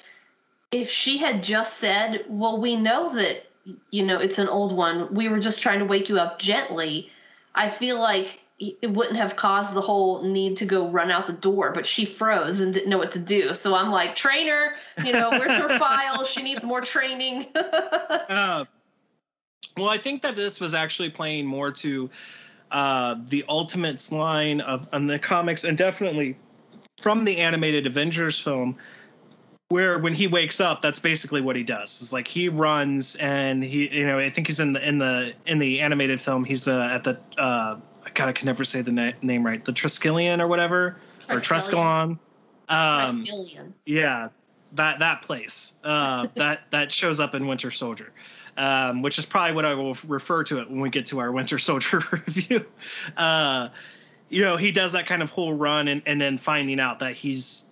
if she had just said, "Well, we know that you know it's an old one. We were just trying to wake you up gently." I feel like it wouldn't have caused the whole need to go run out the door, but she froze and didn't know what to do. So I'm like, trainer, you know, where's her (laughs) file? She needs more training. Uh, (laughs) well, I think that this was actually playing more to uh, the Ultimates line of on the comics, and definitely from the animated Avengers film, where when he wakes up, that's basically what he does. It's like he runs, and he, you know, I think he's in the in the in the animated film. He's uh, at the uh, God, I can never say the na- name right, the Triskelion or whatever, or Trescalon. Um, Triskelion. yeah, that that place uh, (laughs) that that shows up in Winter Soldier, um, which is probably what I will refer to it when we get to our Winter Soldier (laughs) review. Uh, you know, he does that kind of whole run and, and then finding out that he's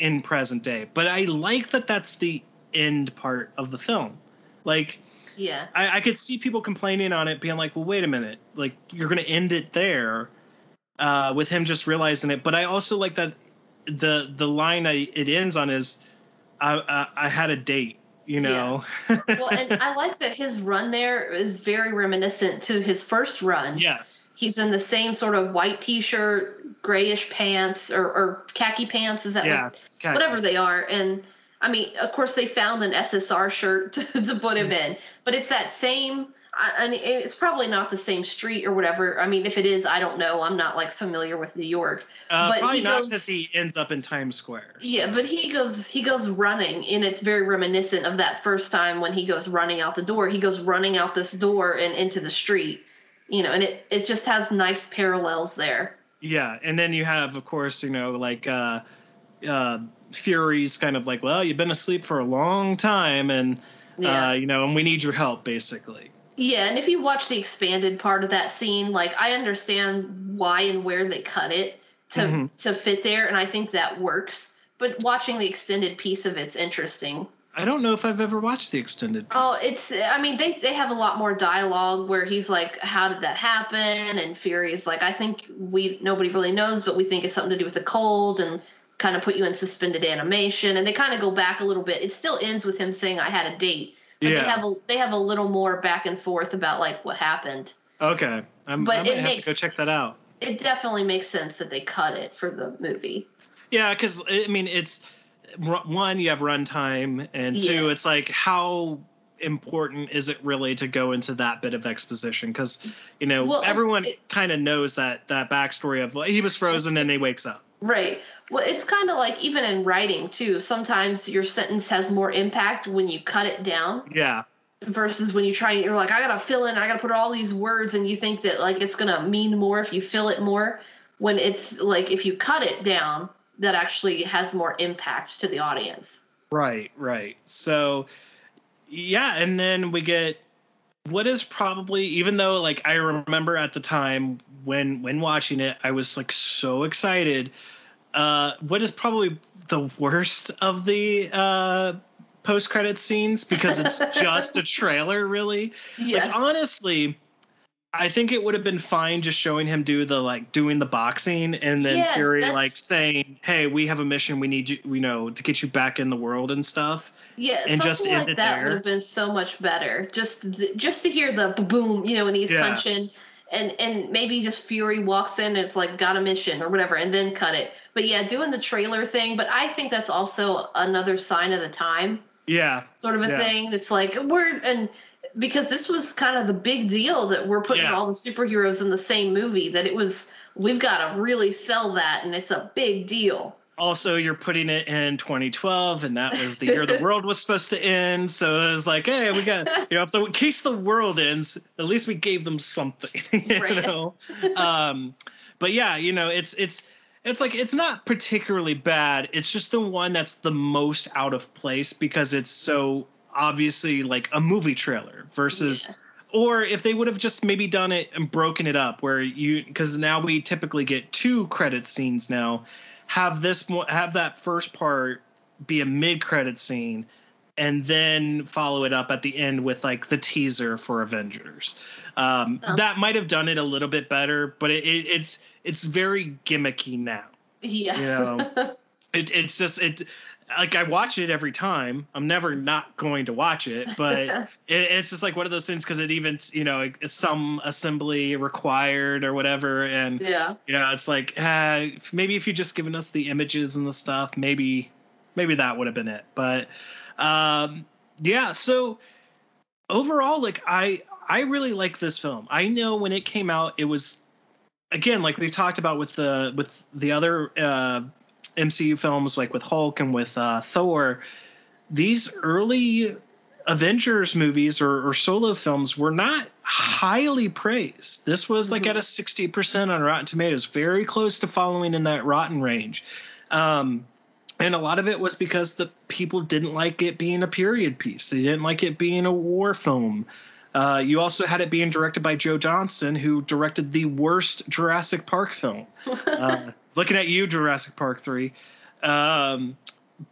in present day. But I like that that's the end part of the film. Like, Yeah. I, I could see people complaining on it, being like, "Well, wait a minute, like you're going to end it there uh, with him just realizing it." But I also like that the the line I, it ends on is, "I I, I had a date," you know. well, and I (laughs) like that his run there is very reminiscent to his first run. yes. He's in the same sort of white t-shirt, grayish pants, or, or khaki pants. Is that Yeah. what, khaki. whatever they are? And I mean, of course, they found an SSR shirt (laughs) to, to put him in, but it's that same. I, and it's probably not the same street or whatever. I mean, if it is, I don't know. I'm not like familiar with New York. Uh, but probably he not goes- because he ends up in Times Square. Yeah, but he goes he goes running and it's very reminiscent of that first time when he goes running out the door. He goes running out this door and into the street. You know, and it it just has nice parallels there. Yeah, and then you have, of course, you know, like uh, uh, Fury's kind of like, well, you've been asleep for a long time, and Yeah. uh, you know, and we need your help, basically. Yeah, and if you watch the expanded part of that scene, like I understand why and where they cut it to Mhm. to fit there, and I think that works. But watching the extended piece of it's interesting. I don't know if I've ever watched the extended. Piece. Oh, it's I mean they they have a lot more dialogue where he's like, How did that happen? And Fury's like, I think we nobody really knows, but we think it's something to do with the cold and kind of put you in suspended animation and they kind of go back a little bit. It still ends with him saying I had a date. But Yeah. they have a they have a little more back and forth about like what happened. Okay, I'm, But it makes- to go check that out. It definitely makes sense that they cut it for the movie. Yeah, because I mean, it's one you have runtime, and two, Yeah. it's like how important is it really to go into that bit of exposition? Because you know Well, everyone kind of knows that that backstory of well, he was frozen and he wakes up. Right. Well, it's kind of like even in writing too. Sometimes your sentence has more impact when you cut it down Yeah, versus when you try and you're like, I gotta fill in, I gotta put all these words, and you think that like it's gonna mean more if you fill it more. When it's like if you cut it down, that actually has more impact to the audience. right, right. So yeah, and then we get what is probably even though like I remember at the time when when watching it, I was like so excited. Uh, what is probably the worst of the uh, post credit scenes because it's (laughs) just a trailer, really. Yes. Like honestly, I think it would have been fine just showing him do the like doing the boxing and then Yeah, Fury that's- like saying, "Hey, we have a mission. We need you, you know, to get you back in the world and stuff." Yeah, and just like that there. would have been so much better. Just th- just to hear the boom, you know, when he's Yeah. punching, and and maybe just Fury walks in and it's like got a mission or whatever, and then cut it. But yeah, doing the trailer thing. But I think that's also another sign of the time, Yeah. sort of a Yeah. thing. That's like we're and because this was kind of the big deal that we're putting Yeah. all the superheroes in the same movie. That it was we've got to really sell that, and it's a big deal. Also, you're putting it in 2012, and that was the year the world was supposed to end. So it was like, hey, we got, you know, if the, in case the world ends, at least we gave them something, (laughs) you Right. know. Um, but yeah, you know, it's it's it's like it's not particularly bad. It's just the one that's the most out of place because it's so obviously like a movie trailer versus. Yeah. Or if they would have just maybe done it and broken it up, where you because now we typically get two credit scenes now, have this have that first part be a mid credit scene, and then follow it up at the end with like the teaser for Avengers. Um, Oh. That might have done it a little bit better, but it, it, it's it's very gimmicky now. Yes. You know, (laughs) it, it's just it like I watch it every time. I'm never not going to watch it, but (laughs) it, it's just like one of those things because it even you know some assembly required or whatever, and yeah. you know it's like uh, maybe if you just given us the images and the stuff, maybe maybe that would have been it. But um, yeah, so overall, like I I really like this film. I know when it came out, it was again like we've talked about with the with the other uh, MCU films, like with Hulk and with uh, Thor. These early Avengers movies or, or solo films were not highly praised. This was like Mhm. at a sixty percent on Rotten Tomatoes, very close to following in that rotten range. Um, and a lot of it was because the people didn't like it being a period piece. They didn't like it being a war film. Uh, you also had it being directed by Joe Johnston, who directed the worst Jurassic Park film. (laughs) Uh, looking at you, Jurassic Park three. Um,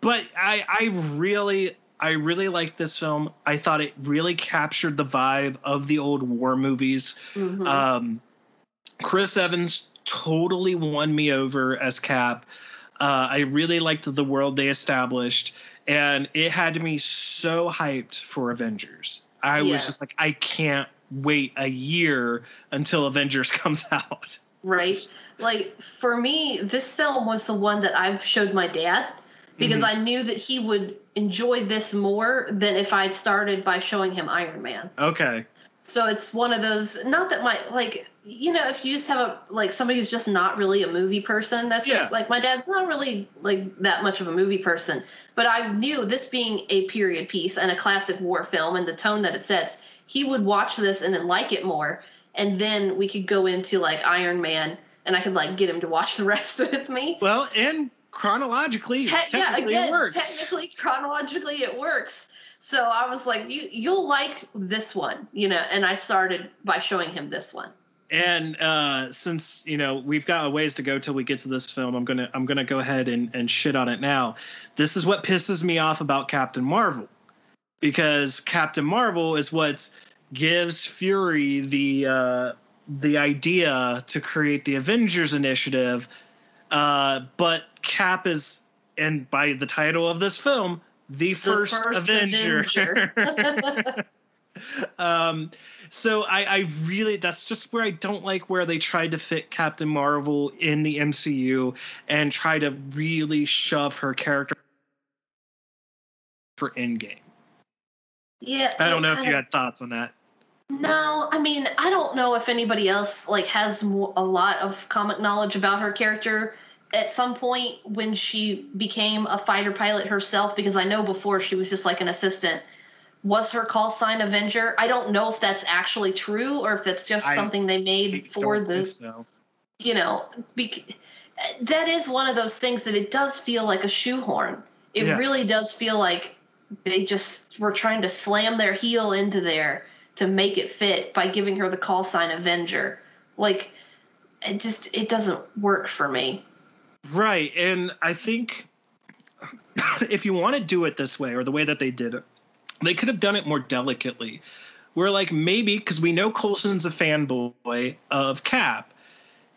but I, I really, I really like this film. I thought it really captured the vibe of the old war movies. Mhm. Um, Chris Evans totally won me over as Cap. Uh, I really liked the world they established, and it had me so hyped for Avengers. I Yeah. was just like, I can't wait a year until Avengers (laughs) comes out. right? Like for me, this film was the one that I showed my dad because Mm-hmm. I knew that he would enjoy this more than if I'd started by showing him Iron Man. Okay. So it's one of those not that my like you know if you just have a like somebody who's just not really a movie person that's Yeah. just like my dad's not really like that much of a movie person but I knew this being a period piece and a classic war film and the tone that it sets he would watch this and then like it more and then we could go into like Iron Man and I could like get him to watch the (laughs) rest with me Well, and chronologically, Te- yeah, again, technically, chronologically, it works. So I was like, you you'll like this one, you know, and I started by showing him this one. And uh, since you know we've got a ways to go till we get to this film, I'm gonna I'm gonna go ahead and, and shit on it now. This is what pisses me off about Captain Marvel, because Captain Marvel is what gives Fury the uh, the idea to create the Avengers Initiative, uh, but Cap is, and by the title of this film, the first, first Avenger. Avenger. (laughs) (laughs) (laughs) um, so I, I really that's just where I don't like where they tried to fit Captain Marvel in the MCU and try to really shove her character for Endgame. yeah. I don't know if you had thoughts on that. No, I mean, I don't know if anybody else like has a lot of comic knowledge about her character at some point when she became a fighter pilot herself because I know before she was just like an assistant. Was her call sign Avenger? I don't know if that's actually true or if that's just I something they made for the so. you know, bec- that is one of those things that it does feel like a shoehorn. It Yeah. really does feel like they just were trying to slam their heel into there to make it fit by giving her the call sign Avenger. Like, it just it doesn't work for me. Right, and I think (coughs) if you want to do it this way or the way that they did it, they could have done it more delicately. We're like maybe because we know Coulson's a fanboy of Cap,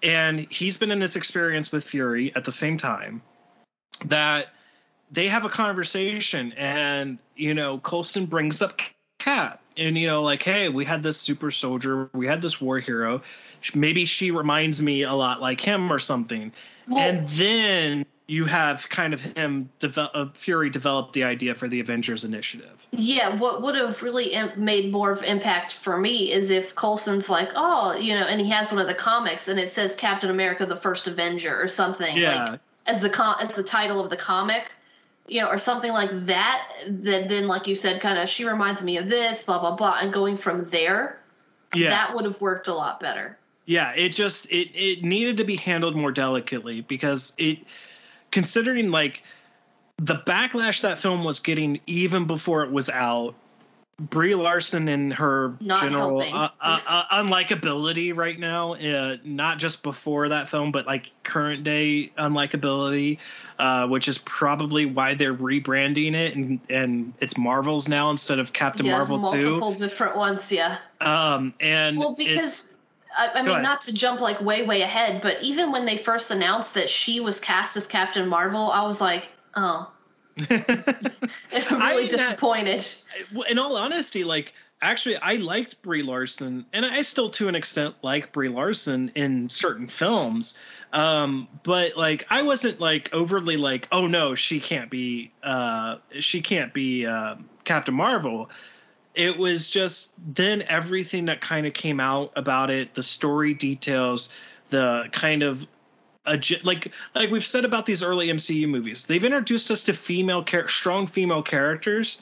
and he's been in this experience with Fury at the same time, that they have a conversation, and you know Coulson brings up Cap, and you know like hey we had this super soldier, we had this war hero, maybe she reminds me a lot like him or something Well, and then you have kind of him develop uh, Fury develop the idea for the Avengers Initiative. Yeah, what would have really made more of impact for me is if Coulson's like, oh, you know, and he has one of the comics and it says Captain America: The First Avenger or something Yeah. like as the com- as the title of the comic, you know, or something like that. That then, like you said, kind of she reminds me of this, blah blah blah, and going from there, Yeah, that would have worked a lot better. yeah. It just it it needed to be handled more delicately because it considering like the backlash that film was getting even before it was out. Brie Larson and her Not general uh, uh, uh, unlikability right now, uh, not just before that film, but like current day unlikability, uh, which is probably why they're rebranding it and and it's Marvels now instead of Captain yeah, Marvel multiple two. different ones. Yeah. Um, and Well, because I, I mean, ahead. not to jump like way, way ahead, but even when they first announced that she was cast as Captain Marvel, I was like, oh, (laughs) (laughs) I'm really not- disappointed. In all honesty, like actually, I liked Brie Larson, and I still, to an extent, like Brie Larson in certain films. Um, but like, I wasn't like overly like, oh no, she can't be, uh, she can't be uh, Captain Marvel. It was just then everything that kind of came out about it, the story details, the kind of like like we've said about these early MCU movies, they've introduced us to female char- strong female characters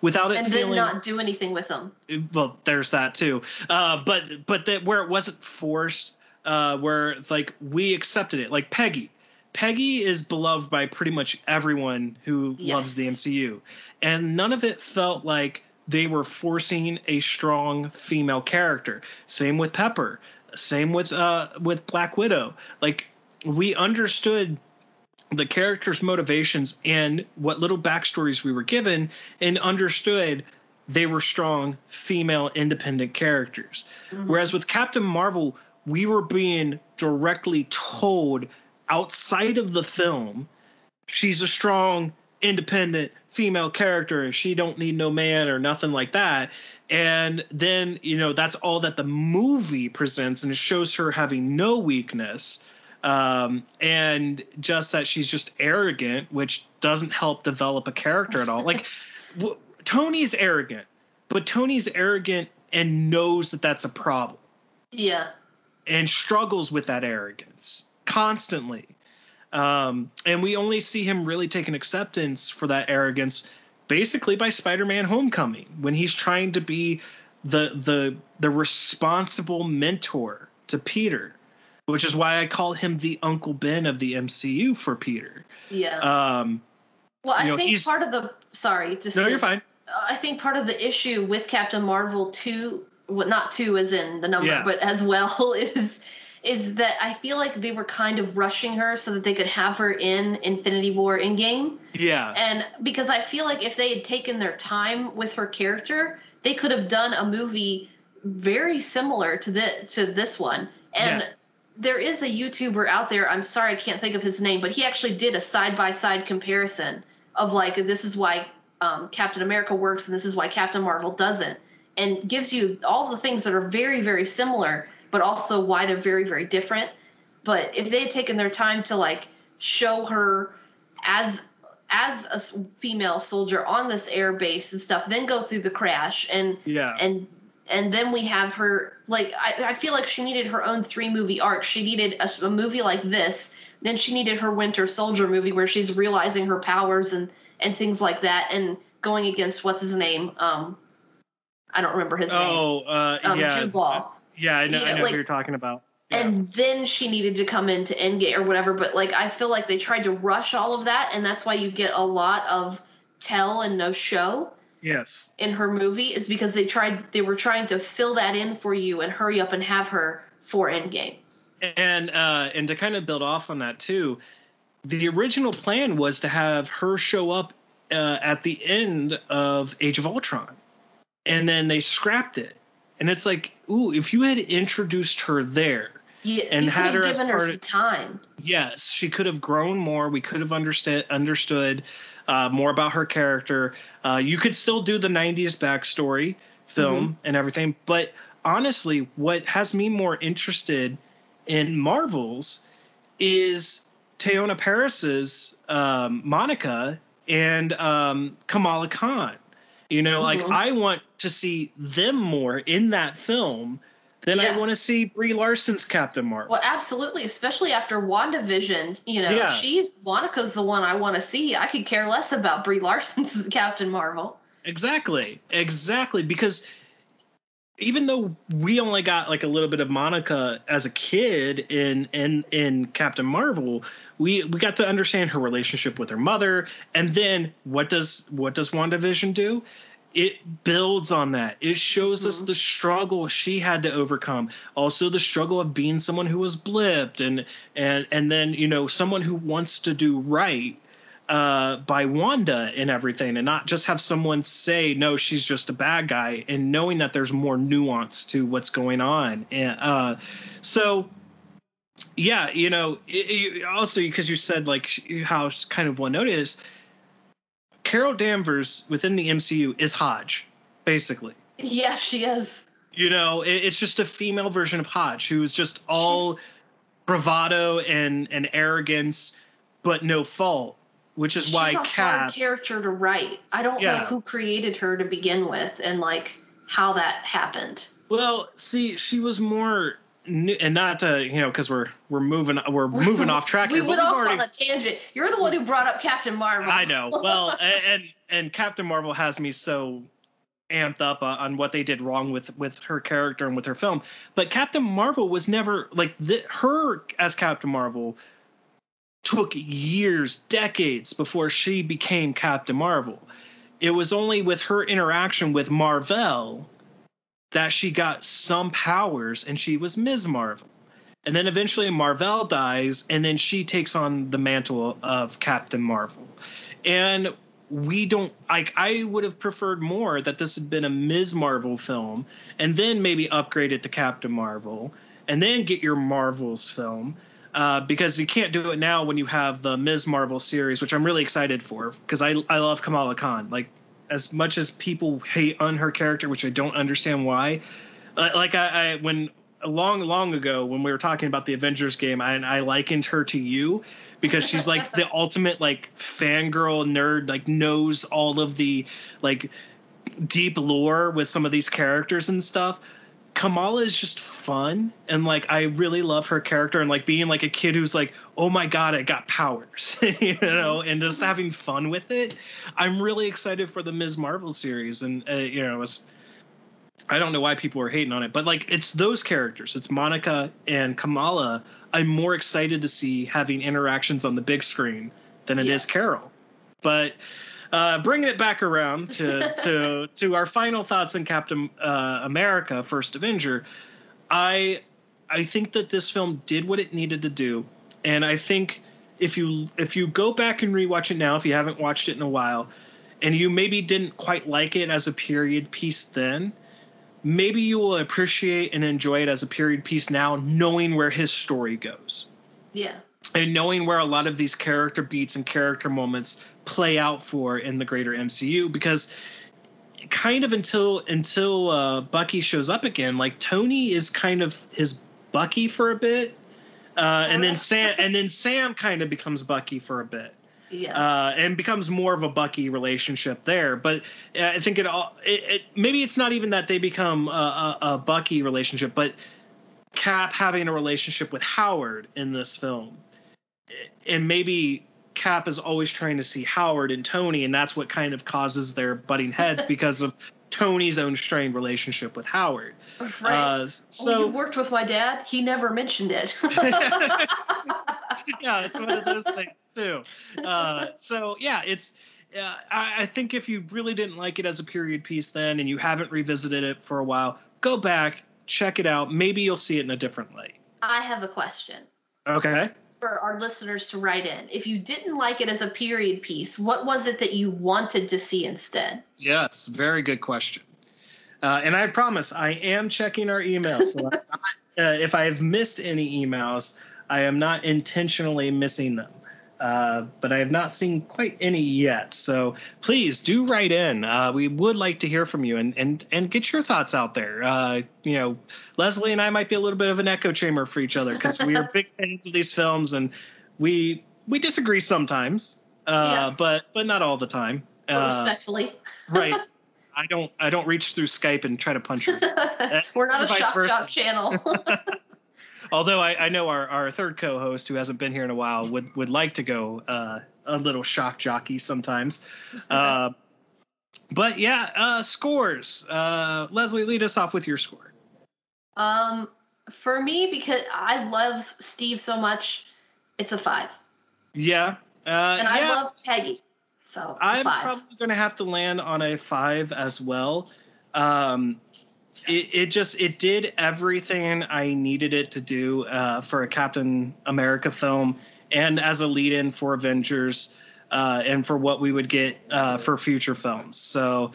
without it And feeling then not do anything with them. well there's that too uh but but that where it wasn't forced uh where like we accepted it like peggy peggy is beloved by pretty much everyone who Yes. loves the mcu and none of it felt like they were forcing a strong female character. Same with pepper. Same with uh with black widow. Like we understood the characters' motivations and what little backstories we were given, and understood they were strong female independent characters. Whereas with Captain Marvel, we were being directly told outside of the film, she's a strong independent female character. She don't need no man or nothing like that. And then, you know, that's all that the movie presents and it shows her having no weakness um, and just that she's just arrogant, which doesn't help develop a character at all. Like (laughs) w- Tony's arrogant, but Tony's arrogant and knows that that's a problem Yeah. and struggles with that arrogance constantly. Um, and we only see him really take an acceptance for that arrogance basically by Spider-Man Homecoming when he's trying to be the the the responsible mentor to Peter, which is why I call him the Uncle Ben of the MCU for Peter. Yeah. Um, well, I know, think part of the sorry, just no, to- you're fine. I think part of the issue with Captain Marvel two, well, not two as in the number, Yeah. but as well (laughs) is is that I feel like they were kind of rushing her so that they could have her in Infinity War Endgame. Yeah. And because I feel like if they had taken their time with her character, they could have done a movie very similar to this to this one. And Yes. there is a YouTuber out there. I'm sorry, I can't think of his name, but he actually did a side by side comparison of like this is why um, Captain America works and this is why Captain Marvel doesn't, and gives you all the things that are very very similar, but also why they're very very different. But if they had taken their time to like show her as as a female soldier on this air base and stuff, then go through the crash and Yeah. and and then we have her like I, I feel like she needed her own three movie arc she needed a movie like this then she needed her winter soldier movie where she's realizing her powers and and things like that and going against what's his name um i don't remember his name Oh, uh, um, yeah. Jude Law. Yeah, I know, Yeah, I know like- who you're talking about. and then she needed to come into Endgame or whatever. But like, I feel like they tried to rush all of that, and that's why you get a lot of tell and no show Yes. in her movie is because they tried they were trying to fill that in for you and hurry up and have her for Endgame. and uh and to kind of build off on that too the original plan was to have her show up uh, at the end of age of ultron and then they scrapped it and it's like ooh if you had introduced her there You, And you had her given her some of- time. yes she could have grown more we could have understood understood uh, more about her character uh, you could still do the 90s backstory film and everything but honestly what has me more interested in marvels is Teyonah Parris's um, Monica and um, Kamala Khan. You know, like Mhm. I want to see them more in that film than I want to see Brie Larson's Captain Marvel. Well, absolutely, especially after WandaVision. You know, Yeah. she's Monica's the one I want to see. I could care less about Brie Larson's (laughs) Captain Marvel. Exactly. Exactly. Because even though we only got like a little bit of Monica as a kid in in in Captain Marvel, we we got to understand her relationship with her mother. And then what does what does WandaVision do? It builds on that. It shows us the struggle she had to overcome. Also the struggle of being someone who was blipped and and and then, you know, someone who wants to do right uh, by Wanda and everything, and not just have someone say, "No, she's just a bad guy," and knowing that there's more nuance to what's going on. And uh, so, yeah, you know, it, it- also because you said like how kind of one note is, Carol Danvers within the MCU is Hodge, basically. Yeah, she is. You know, it, it's just a female version of Hodge who is just all bravado and and arrogance, but no fault. Which is She's why a hard character to write. I don't know who created her to begin with, and like how that happened. Well, see, she was more, and not to you know, because we're we're moving we're moving off track. we went off already- on a tangent. You're the one who brought up Captain Marvel. I know. Well, (laughs) and and Captain Marvel has me so amped up on, on what they did wrong with with her character and with her film. But Captain Marvel was never like the, her as Captain Marvel took years, decades before she became Captain Marvel. It was only with her interaction with Marvel that she got some powers and she was Ms. Marvel. And then eventually Marvel dies and then she takes on the mantle of Captain Marvel. And we don't like I would have preferred more that this had been a Ms. Marvel film and then maybe upgrade it to Captain Marvel and then get your Marvels film. Uh, because you can't do it now when you have the Ms. Marvel series, which I'm really excited for because I I love Kamala Khan. Like as much as people hate on her character, which I don't understand why. Uh, like I, I when long long ago when we were talking about the Avengers game, I, I likened her to you because she's like the (laughs) ultimate like fangirl nerd, like knows all of the like deep lore with some of these characters and stuff. Kamala is just fun and like I really love her character and like being like a kid who's like, oh my god, I got powers, (laughs) you know, and just having fun with it. I'm really excited for the Ms. Marvel series, and uh, you know, it's I don't know why people are hating on it, but like it's those characters, it's Monica and Kamala. I'm more excited to see having interactions on the big screen than it is Yeah. Carol. But uh, bringing it back around to (laughs) to to our final thoughts on Captain uh, America: First Avenger. I I think that this film did what it needed to do, and I think if you if you go back and rewatch it now, if you haven't watched it in a while, and you maybe didn't quite like it as a period piece then, maybe you will appreciate and enjoy it as a period piece now, knowing where his story goes Yeah. and knowing where a lot of these character beats and character moments play out for in the greater MCU because kind of until until uh, Bucky shows up again like Tony is kind of his Bucky for a bit uh, and then Sam and then (laughs) Sam kind of becomes Bucky for a bit Yeah. uh, and becomes more of a Bucky relationship there. But I think it all it, it maybe it's not even that they become a, a, a Bucky relationship, but Cap having a relationship with Howard in this film, and maybe Cap is always trying to see Howard and Tony, and that's what kind of causes their butting heads (laughs) because of Tony's own strained relationship with Howard. right. Uh, so so you worked with my dad. He never mentioned it. (laughs) (laughs) yeah, it's one of those things too. Uh, so yeah, it's. Uh, I, I think if you really didn't like it as a period piece then, and you haven't revisited it for a while, go back, check it out. Maybe you'll see it in a different light. I have a question Okay. For our listeners to write in. If you didn't like it as a period piece, what was it that you wanted to see instead? Yes, very good question. Uh, and I promise I am checking our emails. So (laughs) not, uh, if I have missed any emails, I am not intentionally missing them. Uh, but I have not seen quite any yet. So please do write in. Uh, we would like to hear from you and and and get your thoughts out there. Uh, you know, Leslie and I might be a little bit of an echo chamber for each other because we are (laughs) big fans of these films and we we disagree sometimes, uh, Yeah. but but not all the time. Uh, respectfully. (laughs) right. I don't I don't reach through Skype and try to punch her. (laughs) We're not a shock versa. channel. Although I, I know our, our third co-host who hasn't been here in a while would would like to go uh, a little shock jockey sometimes. (laughs) Uh, but yeah, uh, scores. Uh, Leslie, lead us off with your score. um, for me, because I love Steve so much, it's a five. Yeah. Uh, And I yeah. love Peggy. So I'm probably going to have to land on a five as well. Um, it, it just it did everything I needed it to do uh, for a Captain America film, and as a lead-in for Avengers, uh, and for what we would get uh, for future films. So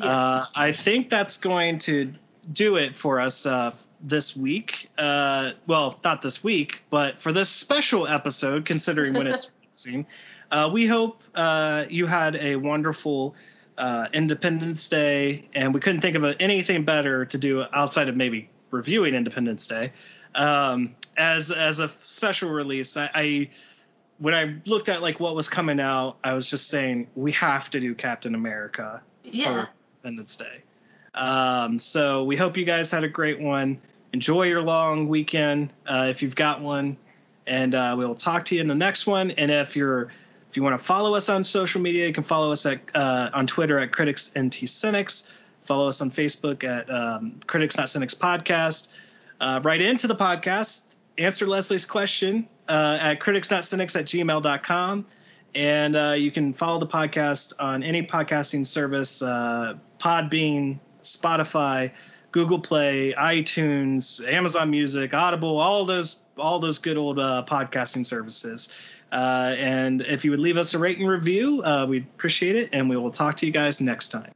uh, I think that's going to do it for us uh, this week. Uh, well, not this week, but for this special episode, considering when it's (laughs) releasing. Uh, we hope uh, you had a wonderful uh, Independence Day, and we couldn't think of anything better to do outside of maybe reviewing Independence Day um, as as a special release. I, I when I looked at like what was coming out, I was just saying we have to do Captain America Yeah. for Independence Day. Um, so we hope you guys had a great one. Enjoy your long weekend uh, if you've got one, and uh, we'll talk to you in the next one. And if you're if you want to follow us on social media, you can follow us at uh, on Twitter at Critics NT Cynics. Follow us on Facebook at um, Critics Not Cynics Podcast. Uh, write into the podcast. Answer Leslie's question uh, at criticsnotcynics at gmail.com. And uh, you can follow the podcast on any podcasting service uh, Podbean, Spotify, Google Play, iTunes, Amazon Music, Audible, all those all those good old uh, podcasting services. Uh, and if you would leave us a rate and review, uh, we'd appreciate it. And we will talk to you guys next time.